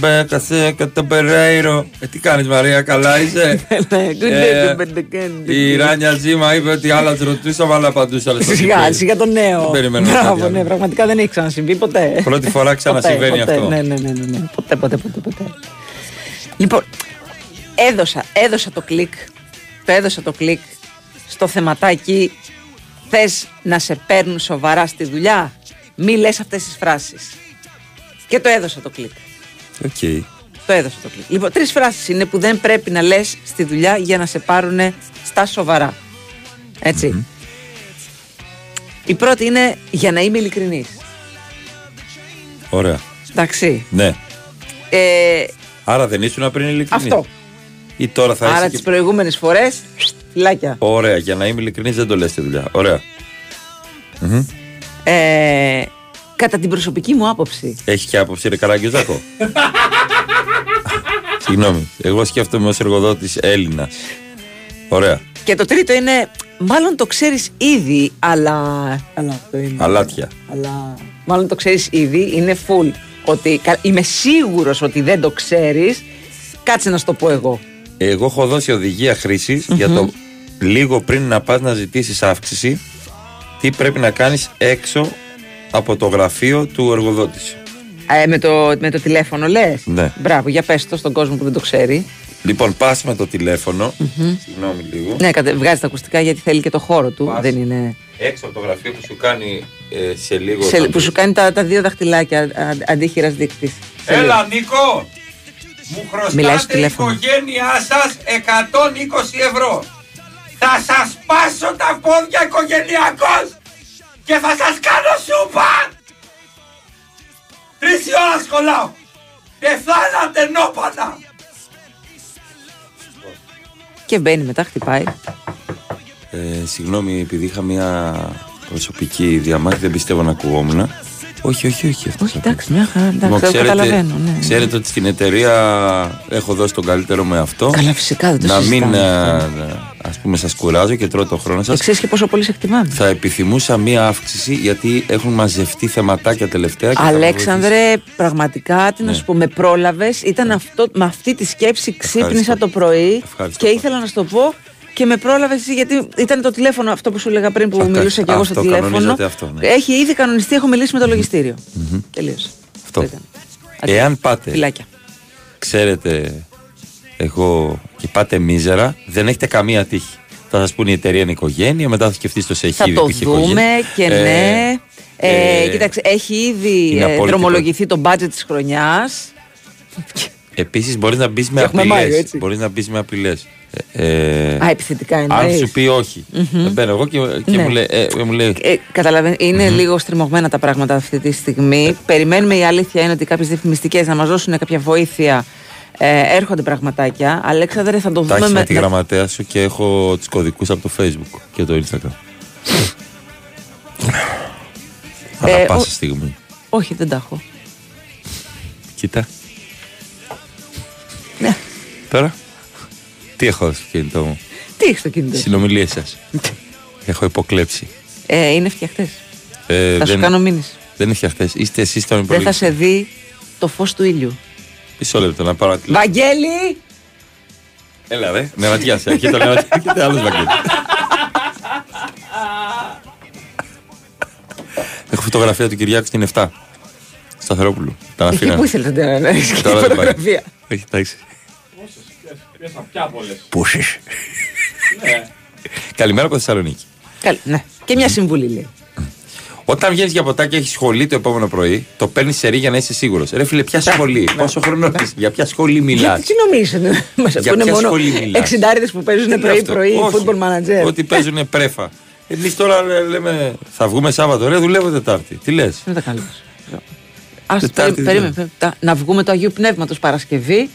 Να μπέκασε και το Περέιρο. Ε, τι κάνεις Μαρία, καλά είσαι; Ε, Η Ράνια Ζήμα είπε ότι άλλα τι ρωτούσαμε, άλλα απαντούσαμε. στο Σιγά, κυπέλι. σιγά το νέο. Δεν περιμένουμε κάτι Μπράβο, άλλο. ναι, πραγματικά δεν έχει ξανασυμβεί ποτέ. Πρώτη φορά ξανασυμβαίνει Ποτέ, αυτό. ποτέ, Ναι, ναι, ναι, ναι, ναι. Ποτέ, ποτέ, ποτέ, ποτέ. Λοιπόν, έδωσα, έδωσα το κλικ. Το έδωσα το κλικ στο θεματάκι. Θες να σε παίρνουν σοβαρά στη δουλειά; Μη λες αυτές τις φράσεις. Και το έδωσα το κλικ. Οκ. Το έδωσα το κλικ. Λοιπόν, τρεις φράσεις είναι που δεν πρέπει να λες στη δουλειά για να σε πάρουν στα σοβαρά. Έτσι. Η πρώτη είναι για να είμαι ειλικρινής. Ωραία. Εντάξει. Ναι. Ε, Άρα δεν ήσουν πριν ειλικρινής. αυτό. Ή τώρα θα Άρα είσαι. τις και- προηγούμενες φορές, φυλάκια. Ωραία, για να είμαι ειλικρινής δεν το λες στη δουλειά. Ωραία. Μμμ. Ε, κατά την προσωπική μου άποψη. Έχει και άποψη, ρε Καραγκιόζακο. Συγγνώμη. Εγώ σκέφτομαι ως εργοδότης Έλληνας. Ωραία. Και το τρίτο είναι, μάλλον το ξέρεις ήδη, αλλά... Αλλά αυτό είναι. Αλάτια. Αλλά μάλλον το ξέρεις ήδη, είναι full. Ότι κα- είμαι σίγουρος ότι δεν το ξέρεις. Κάτσε να σου το πω εγώ. Εγώ έχω δώσει οδηγία χρήσης για το λίγο πριν να πας να ζητήσεις αύξηση, τι πρέπει να κάνεις έξω από το γραφείο του εργοδότης. σου. Ε, με, το, με το τηλέφωνο λες; Ναι. Μπράβο, για πες το στον κόσμο που δεν το ξέρει. Λοιπόν, πας με το τηλέφωνο. Συγγνώμη λίγο. Ναι, κατε- βγάζει τα ακουστικά γιατί θέλει και το χώρο του. Πας. Δεν είναι. Έξω από το γραφείο που σου κάνει ε, σε λίγο. Σε, θα που πεις, σου κάνει τα, τα δύο δαχτυλάκια α- αντίχειρας δείκτης. Έλα, Νίκο! Μου Μιλάει στο χρωστάτε η τηλέφωνο. οικογένειά σας 120 ευρώ. Θα σας πάσω τα πόδια οικογενειακός και θα σας κάνω σούπα! Τρεις η ώρα σχολάω. Πεθάνατε νόπανα! Και μπαίνει μετά, χτυπάει. Ε, συγγνώμη, επειδή είχα μια προσωπική διαμάχη, δεν πιστεύω να ακουγόμουν. Όχι, όχι, όχι. Αυτός Όχι, εντάξει, μια χαρά. Εντάξει, Λοιπόν, το καταλαβαίνω. Ναι. ξέρετε ότι στην εταιρεία έχω δώσει τον καλύτερο με αυτό. Καλά, φυσικά δεν το να μην, συζητάμε ε, ας πούμε, σας κουράζω και τρώω το χρόνο Και σας. ξέρεις και πόσο πολύ σε εκτιμάμε. Θα επιθυμούσα μία αύξηση γιατί έχουν μαζευτεί θεματάκια τελευταία. Και θα με Αλέξανδρε, πραγματικά τι να Ναι. σου πω, με πρόλαβες. Ήταν αυτό, με αυτή τη σκέψη ξύπνησα το πρωί Ευχαριστώ και ήθελα να σου το πω και με πρόλαβες εσύ γιατί ήταν το τηλέφωνο αυτό που σου έλεγα πριν που Εντάξει, μιλούσα και εγώ στο αυτό, τηλέφωνο. κανονίζεται αυτό, ναι. Έχει ήδη κανονιστεί, έχω μιλήσει με το λογιστήριο. Μμμ. Τελείωσε. Αυτό. Εάν πάτε, Φιλάκια. ξέρετε, εγώ και πάτε μίζερα, δεν έχετε καμία τύχη. Θα σας πούνε η εταιρεία είναι οικογένεια, μετά θα σκεφτείς το σε Θα χίλιο το που είχε δούμε οικογένεια. και Ε, ναι. Ε, ε, κοίταξε, έχει ήδη είναι ε, απόλυτη δρομολογηθεί το budget της χρονιάς. Επίσης, μπορείς να μπεις με Έχουμε Μάιο, απειλέ. έτσι. Μπορείς να μπεις με απειλές. Ε, Α, επιθετικά αν εννοείς. σου πει όχι, Μμμ. δεν μπαίνω εγώ και, και Ναι. μου λέει. Ε, μου λέει Ε, καταλαβαίνω, είναι λίγο στριμωγμένα τα πράγματα αυτή τη στιγμή. Περιμένουμε, η αλήθεια είναι ότι κάποιες διαφημιστικέ να μας δώσουν κάποια βοήθεια. Ε, έρχονται πραγματάκια. Αλέξανδρε, θα το Τα δούμε έχει με με. τη γραμματέα σου και έχω τους κωδικούς από το Facebook και το Instagram. Ανά Ε, πάσα ο- στιγμή. Όχι, δεν τα έχω. Κοίτα. Ναι. Τώρα. Τι έχω στο κινητό μου; Τι έχεις στο κινητό; σου; Συνομιλίες σας. έχω υποκλέψει. Ε, είναι φτιαχτέ. Ε, θα σου δεν- κάνω μήνυση. Δεν είναι φτιαχτέ. Είστε εσείς στον Δεν θα υπολογιστή. σε δει το φως του ήλιου. Μισό λεπτό να πάρω ένα τηλέφωνο. Βαγγέλη! Έλα, ρε. Νερατιά σε. Έρχεται ο νερατιά. Έρχεται άλλο Βαγγέλη. Έχω φωτογραφία του Κυριάκου στην 7. Σταθερόπουλου. Τα Εκεί αναφύνα. που ήθελε να να ρίξει τη Τώρα δεν πάει. φωτογραφία. Όχι, εντάξει. Πες πια πολλές. Πόσες. Ναι. Καλημέρα από Θεσσαλονίκη. Καλή, ναι. Και μια συμβουλή λέει. Όταν βγαίνεις για ποτά και έχεις σχολή το επόμενο πρωί, το παίρνεις σε ρί για να είσαι σίγουρος. Ρε φίλε, ποια σχολή, πόσο χρόνο είσαι, για ποια σχολή μιλάς; Γιατί τι νομίζετε, μας Για ακούνε ποια μόνο σχολή μιλάς; εξιντάριδες που παίζουν πρωί-πρωί, football manager. Ότι παίζουν πρέφα. Εμείς τώρα λέ- λέμε, θα βγούμε Σάββατο, ρε, δουλεύω Τετάρτη. Τι λες; Είναι τα καλά. Ας Τετάρτη περί- περίμενε, περίμενε. Τα- να βγούμε το Αγίου Πνεύματος Παρασκευή.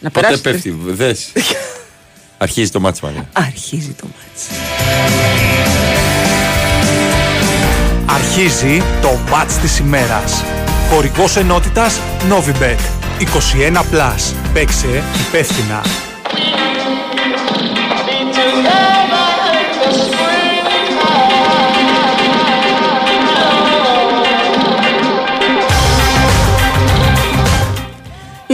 Να Πότε περάσει. πέφτει, δες. Αρχίζει το μάτς Μαρία. Αρχίζει το μάτς. Αρχίζει το μάτς της ημέρας. Χορηγός ενότητας Novibet. 21+. Παίξε υπεύθυνα.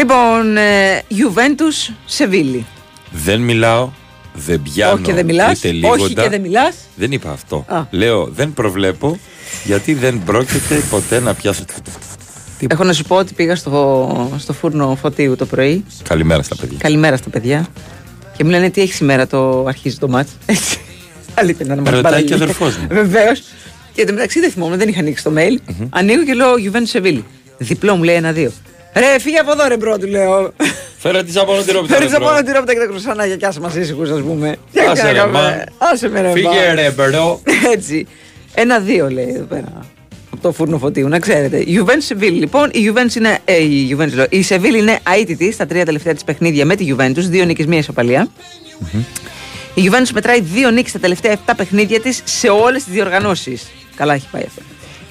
Λοιπόν, ε, Juventus Σεβίλη. Δεν μιλάω, δεν πιάνω. Όχι και δεν μιλάς, ούτε λίγοντα. όχι και δεν μιλάς. Δεν είπα αυτό. Α. Λέω, δεν προβλέπω γιατί δεν πρόκειται ποτέ να πιάσω. Έχω να σου πω ότι πήγα στο, στο φούρνο φωτίου το πρωί. Καλημέρα στα παιδιά. Καλημέρα στα παιδιά. Και μου λένε τι έχεις σήμερα το αρχίζει το μάτς. Έτσι. Αλήθεια να μας Ρωτάει και ο αδερφός μου. Βεβαίως. Και εν τω μεταξύ δεν θυμόμαι, δεν είχα ανοίξει το mail. Ανοίγω και λέω Juventus Σεβίλη. Διπλό μου λέει ένα-δύο. Ρε, φύγε από εδώ, ρε bro, του λέω. Φέρε τη ζαμπονοτυρόπιτα. Φέρει από πάνω τη ρόπιτα και τα κρουσανάκια κι άσε μας ήσυχους, ας πούμε. Τι Άσε, ρε, έκανα, μα. Άσε με ρε, Φύγε μα. ρε bro. Έτσι. Ένα-δύο λέει εδώ πέρα. Από το φούρνο Φωτίου, να ξέρετε. Η Juventus Seville, λοιπόν. Η Juventus είναι. Ε, η, Juventus, λέω, η Seville είναι αήττητη στα τρία τελευταία της παιχνίδια με τη Juventus. Δύο νίκες, μία ισοπαλία. Η Juventus μετράει δύο νίκες στα τελευταία 7 παιχνίδια της σε όλες τις διοργανώσεις. Καλά έχει πάει αυτό.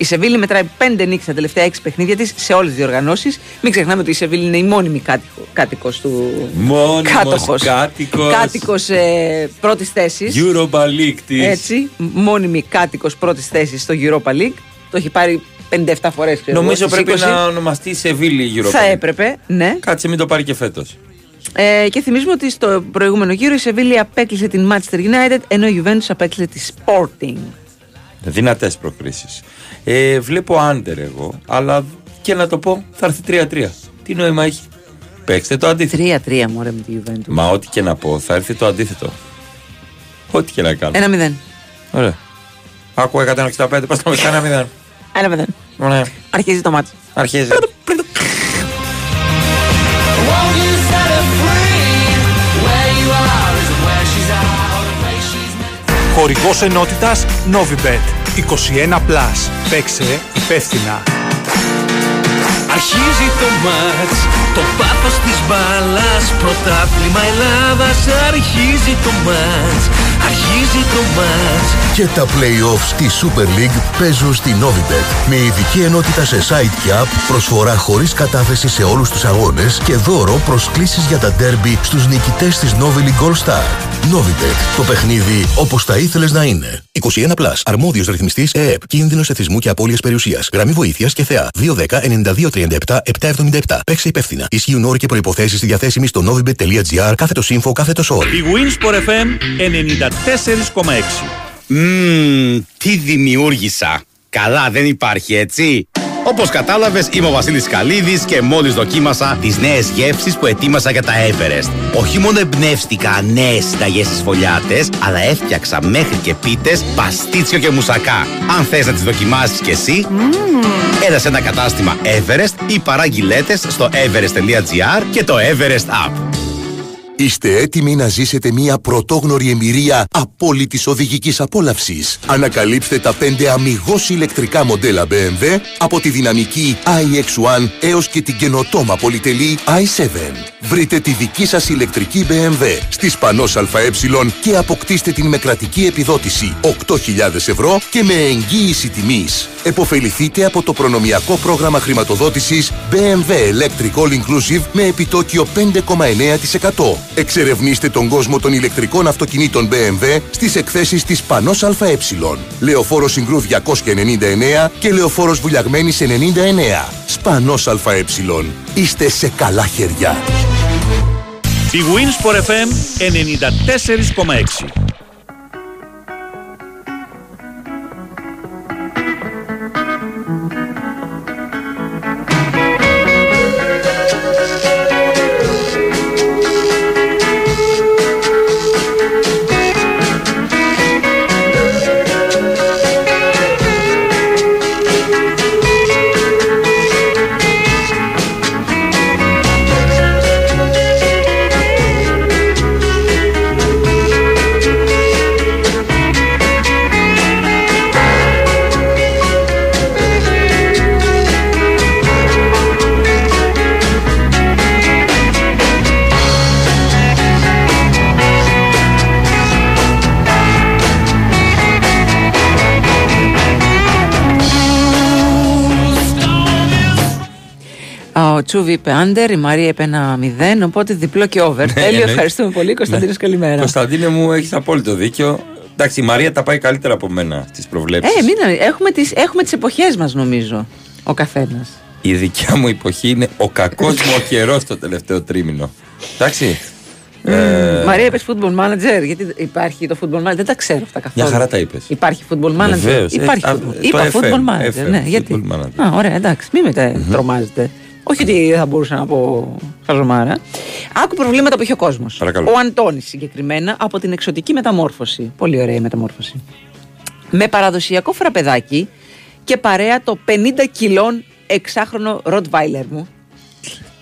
Η Σεβίλη μετράει πέντε νίκες στα τελευταία 6 παιχνίδια της σε όλες τις διοργανώσεις. Μην ξεχνάμε ότι η Σεβίλη είναι η μόνιμη κάτοικο του. Μόνιμος Κάτοχος. κάτοικος. Κάτοικος ε, πρώτης θέσης. Europa League της. Έτσι, μόνιμη κάτοικος πρώτης θέσης στο Europa League. Το έχει πάρει 57 φορές. Νομίζω πρέπει να ονομαστεί Σεβίλη γύρω Θα έπρεπε, ναι. Κάτσε μην το πάρει και φέτος. Ε, και θυμίζουμε ότι στο προηγούμενο γύρο η Σεβίλη απέκλεισε την Manchester United ενώ η Juventus απέκλεισε τη Sporting. Δυνατές προκρίσεις. Ε, βλέπω άντερ εγώ, αλλά και να το πω θα έρθει 3-3. Τι νόημα έχει; Παίξτε το αντίθετο. 3-3 μωρέ με τη Juventus. Μα ό,τι και να πω θα έρθει το αντίθετο. Ό,τι και να κάνω. Ένα μηδέν. Ωραία. Άκου 165, πας να μετά ένα μηδέν. Ένα μηδέν. Ωραία. Αρχίζει το μάτι. Αρχίζει. Χορηγός ενότητας Novibet 21+. Παίξε υπεύθυνα. Αρχίζει το μάτς, το πάθος της μπάλας Πρωτάθλημα Ελλάδας Αρχίζει το μάτς, αρχίζει το μάτς Και τα play-offs τη Super League παίζουν στη Novibet. Με ειδική ενότητα σε site και app, προσφορά χωρίς κατάθεση σε όλους τους αγώνες και δώρο προσκλήσεις για τα derby στους νικητές της Novi League All Star. Novibet. Το παιχνίδι όπως θα ήθελες να είναι. 21 Plus. Αρμόδιος ρυθμιστής ΕΕΠ. Κίνδυνος εθισμού και απώλειας περιουσίας. Γραμμή βοήθειας και θεά. 210 9237 777. Παίξε υπεύθυνα. Ισχύουν όροι και προϋποθέσεις στη διαθέσιμη στο novibet.gr κάθετος info κάθετος all. Η Winsport FM 94,6. Μμμ, τι δημιούργησα. Καλά, δεν υπάρχει έτσι. Όπως κατάλαβες, είμαι ο Βασίλης Καλίδης και μόλις δοκίμασα τις νέες γεύσεις που ετοίμασα για τα Everest. Όχι μόνο εμπνεύστηκα νέες συνταγές στις φωλιάτες, αλλά έφτιαξα μέχρι και πίτες, παστίτσιο και μουσακά. Αν θες να τις δοκιμάσεις κι εσύ, έλα σε ένα κατάστημα Everest ή παράγγειλέτε στο everest.gr και το Everest App. Είστε έτοιμοι να ζήσετε μια πρωτόγνωρη εμπειρία απόλυτης οδηγικής απόλαυσης. Ανακαλύψτε τα 5 αμυγός ηλεκτρικά μοντέλα BMW από τη δυναμική iX1 έως και την καινοτόμα πολυτελή i7. Βρείτε τη δική σας ηλεκτρική BMW στις Πανός ΑΕ και αποκτήστε την με κρατική επιδότηση 8.000 ευρώ και με εγγύηση τιμής. Εποφεληθείτε από το προνομιακό πρόγραμμα χρηματοδότησης BMW Electric All Inclusive με επιτόκιο 5,9%. Εξερευνήστε τον κόσμο των ηλεκτρικών αυτοκινήτων BMW στις εκθέσεις της Πανός ΑΕ. Λεωφόρος Συγκρού 299 και Λεωφόρος Βουλιαγμένης 99. Σπανός ΑΕ. Είστε σε καλά χέρια. Η Winsport FM 94,6. Τσούβι είπε under, η Μαρία είπε ένα μηδέν, οπότε διπλό και over. Τέλειο, εννοείται. ευχαριστούμε πολύ. Κωνσταντίνος, καλημέρα. Κωνσταντίνε μου, έχεις απόλυτο δίκιο. Εντάξει, η Μαρία τα πάει καλύτερα από μένα στι προβλέψεις. Ε, μην, έχουμε τις, έχουμε τις εποχές μας νομίζω, ο καθένας. Η δικιά μου εποχή είναι ο κακός μου ο καιρός το τελευταίο τρίμηνο. Εντάξει. Ε, Μαρία, είπες football manager, γιατί υπάρχει το football manager, δεν τα ξέρω αυτά καθόλου. Μια χαρά τα είπες. Υπάρχει football manager. Βεβαίως. Υπάρχει Ε, α, football. το Είπα FM, football manager. FM, ναι, γιατί. football manager. Α, ωραία, εντάξει, μην με τα τρομάζετε. Όχι ότι θα μπορούσα να πω χαζομάρα. Άκου προβλήματα που έχει ο κόσμος. Παρακαλώ. Ο Αντώνης συγκεκριμένα από την εξωτική μεταμόρφωση. Πολύ ωραία η μεταμόρφωση. Με παραδοσιακό φραπεδάκι και παρέα το 50 κιλών εξάχρονο Rottweiler μου.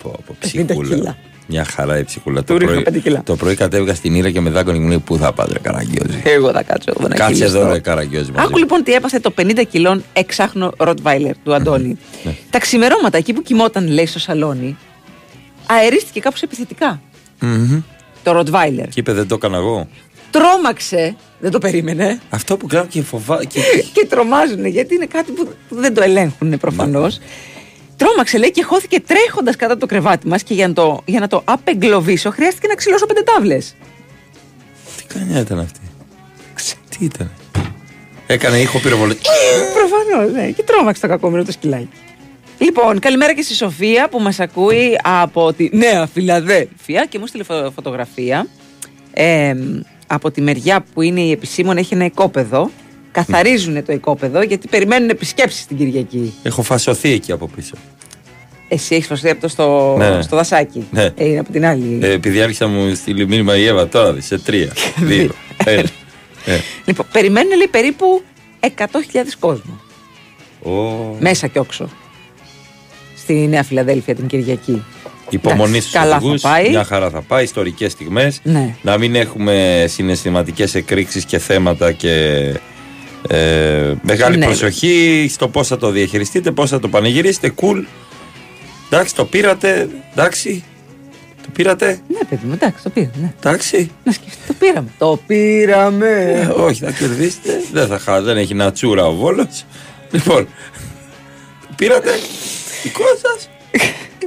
Πω, πω, 50 ψυχούλα. Κιλά. Μια χαρά η ψυχούλα. Το Του ρίχνω πρωί, πέντε κιλά. το πρωί κατέβηκα στην Ήρα και με δάκονη μου λέει Πού θα πάτε, ρε Καραγκιόζη; Εγώ θα κάτσω εδώ να Κάτσε χειλιστώ. εδώ, ρε Καραγκιόζη. μαζί Άκου λοιπόν τι έπαθε το 50 κιλών εξάχνο Rottweiler του Αντώνη. Ναι. Τα ξημερώματα εκεί που κοιμόταν, λέει, στο σαλόνι, αερίστηκε κάπως επιθετικά. Μμμ. Το Rottweiler. Και είπε δεν το έκανα εγώ. Τρόμαξε, δεν το περίμενε. Αυτό που κάνω και φοβά. Και... και τρομάζουν γιατί είναι κάτι που που δεν το ελέγχουν προφανώς. Τρόμαξε, λέει, και χώθηκε τρέχοντας κατά το κρεβάτι μας και για να το, για να το απεγκλωβίσω χρειάστηκε να ξυλώσω πέντε τάβλες. Τι κανιά ήταν αυτή; Τι ήταν. Έκανε ήχο πυροβολή. Προφανώς, ναι. Και τρόμαξε το κακόμοιρο το σκυλάκι. Λοιπόν, καλημέρα και στη Σοφία που μας ακούει από τη Νέα Φιλαδέλφια και μου στείλε φω- φωτογραφία ε, από τη μεριά που είναι η επισήμων έχει ένα οικόπεδο. Καθαρίζουν το οικόπεδο γιατί περιμένουν επισκέψεις την Κυριακή. Έχω φασωθεί εκεί από πίσω. Εσύ έχεις φασθεί από το στο, Ναι. στο δασάκι. Ναι. Ε, είναι από την άλλη. Ε, επειδή άρχισα να μου στείλει μήνυμα η Εύα τώρα, δεις, σε τρία, δύο, ένα. Ε. Λοιπόν, περιμένουν λέει περίπου 100.000 κόσμο. Ω, Μέσα και όξω. Στη Νέα Φιλαδέλφια την Κυριακή. Υπομονή Εντάξει, στους καλά θα οδηγούς, πάει. μια χαρά θα πάει, ιστορικές στιγμές. Ναι. Να μην έχουμε συναισθηματικές εκρήξεις και θέματα και ε, μεγάλη Ναι. προσοχή στο πώς θα το διαχειριστείτε, πώς θα το πανηγυρίσετε. Cool. Εντάξει, το πήρατε. Εντάξει. Το πήρατε. Ναι, παιδί μου, εντάξει, το πήραμε. Ναι. Εντάξει. Να σκεφτεί, το πήραμε. Το πήραμε. Ε, όχι, θα κερδίσετε. δεν θα χάσετε. Δεν έχει να τσούρα ο Βόλος. Λοιπόν, το πήρατε. Δικό σας.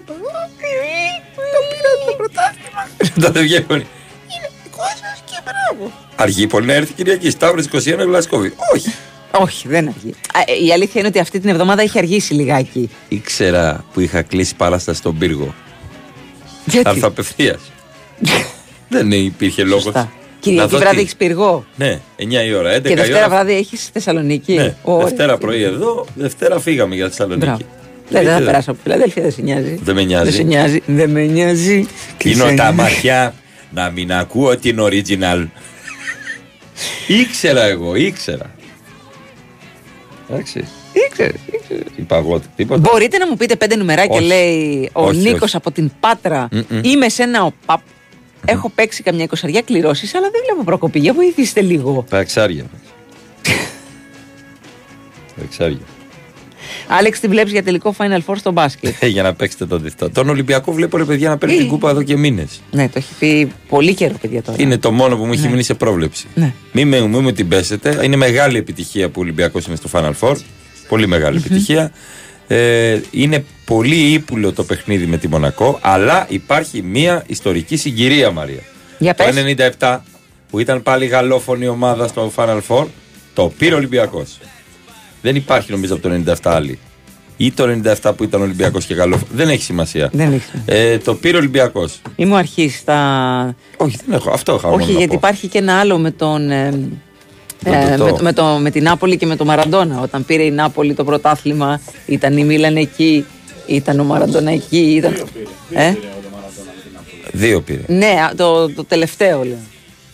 Το πήραμε το πρωτάθλημα. Τότε βγαίνει. Είναι δικό σας και μπράβο. Αργεί πολύ να έρθει η Κυριακή. Σταύρος 21 Γλασκόβη. Όχι. Όχι, δεν αργεί. Α, ε, Η αλήθεια είναι ότι αυτή την εβδομάδα έχει αργήσει λιγάκι. Ήξερα που είχα κλείσει παράσταση στον πύργο. Γιατί; Θα έρθω απευθεία. Δεν υπήρχε λόγος. Σωστά. Κυριακή βράδυ έχεις πυργό. Ναι, 9 η ώρα, 11 Και η Δευτέρα ώρα. βράδυ έχεις Θεσσαλονίκη; Ναι, Ωραία. Δευτέρα πρωί εδώ, Δευτέρα φύγαμε για Θεσσαλονίκη. Μπράβο. Δεν, δεν θα περάσω από Φιλαδέλφια, δεν σε νοιάζει. Δεν με νοιάζει. Δεν σε νοιάζει. Δεν με νοιάζει. Κλείνω Σε τα νοιάζει. μάτια να μην ακούω την original. ήξερα εγώ, ήξερα. Εντάξει. Ήξερες, ήξερες. Είπα εγώ τίποτα. Μπορείτε να μου πείτε πέντε νουμεράκια, Όχι. λέει ο Όχι, Νίκος όχι. από την Πάτρα. Μμμ. Είμαι σε ένα ΟΠΑΠ. Έχω παίξει καμιά εικοσαριά κληρώσεις, αλλά δεν βλέπω προκοπή. Για βοηθήστε λίγο. Τα εξάρια. Τα εξάρια. Άλεξ, τι βλέπεις για τελικό Final Four στο μπάσκετ; Ε, για να παίξετε τον διφτό. Τον Ολυμπιακό βλέπω ρε παιδιά να παίρνει την κούπα εδώ και μήνες. ναι, το έχει πει πολύ καιρό, παιδιά τώρα. Είναι το μόνο που μου έχει Ναι. μείνει σε πρόβλεψη. Ναι. Μην με, μη μου την πέσετε. Είναι μεγάλη επιτυχία που ο Ολυμπιακός είναι στο Final Four. Πολύ μεγάλη επιτυχία. Ε, είναι πολύ ύπουλο το παιχνίδι με τη Μονακό, αλλά υπάρχει μία ιστορική συγκυρία, Μαρία. Για το πες. 97 που ήταν πάλι γαλλόφωνη ομάδα στο Final Four, το πήρε ο Ολυμπιακός. Δεν υπάρχει νομίζω από το 97 άλλη. Ή το 97 που ήταν Ολυμπιακός και γαλλόφωνο. Δεν έχει σημασία. Δεν έχει. Ε, το πήρε ο Ολυμπιακός. Ή μου αρχίσει τα. Όχι, δεν έχω. Αυτό είχα μόνο Όχι, να γιατί πω. υπάρχει και ένα άλλο με τον. ε, Τον ε, Τωτό. με, το- με, το, με την Νάπολη και με τον Μαραντόνα. Όταν πήρε η Νάπολη το πρωτάθλημα, ήταν η Μίλαν εκεί, ήταν ο Μαραντόνα εκεί. Ήταν... Ε; Δύο πήρε. Ναι, α, το, το τελευταίο λέω.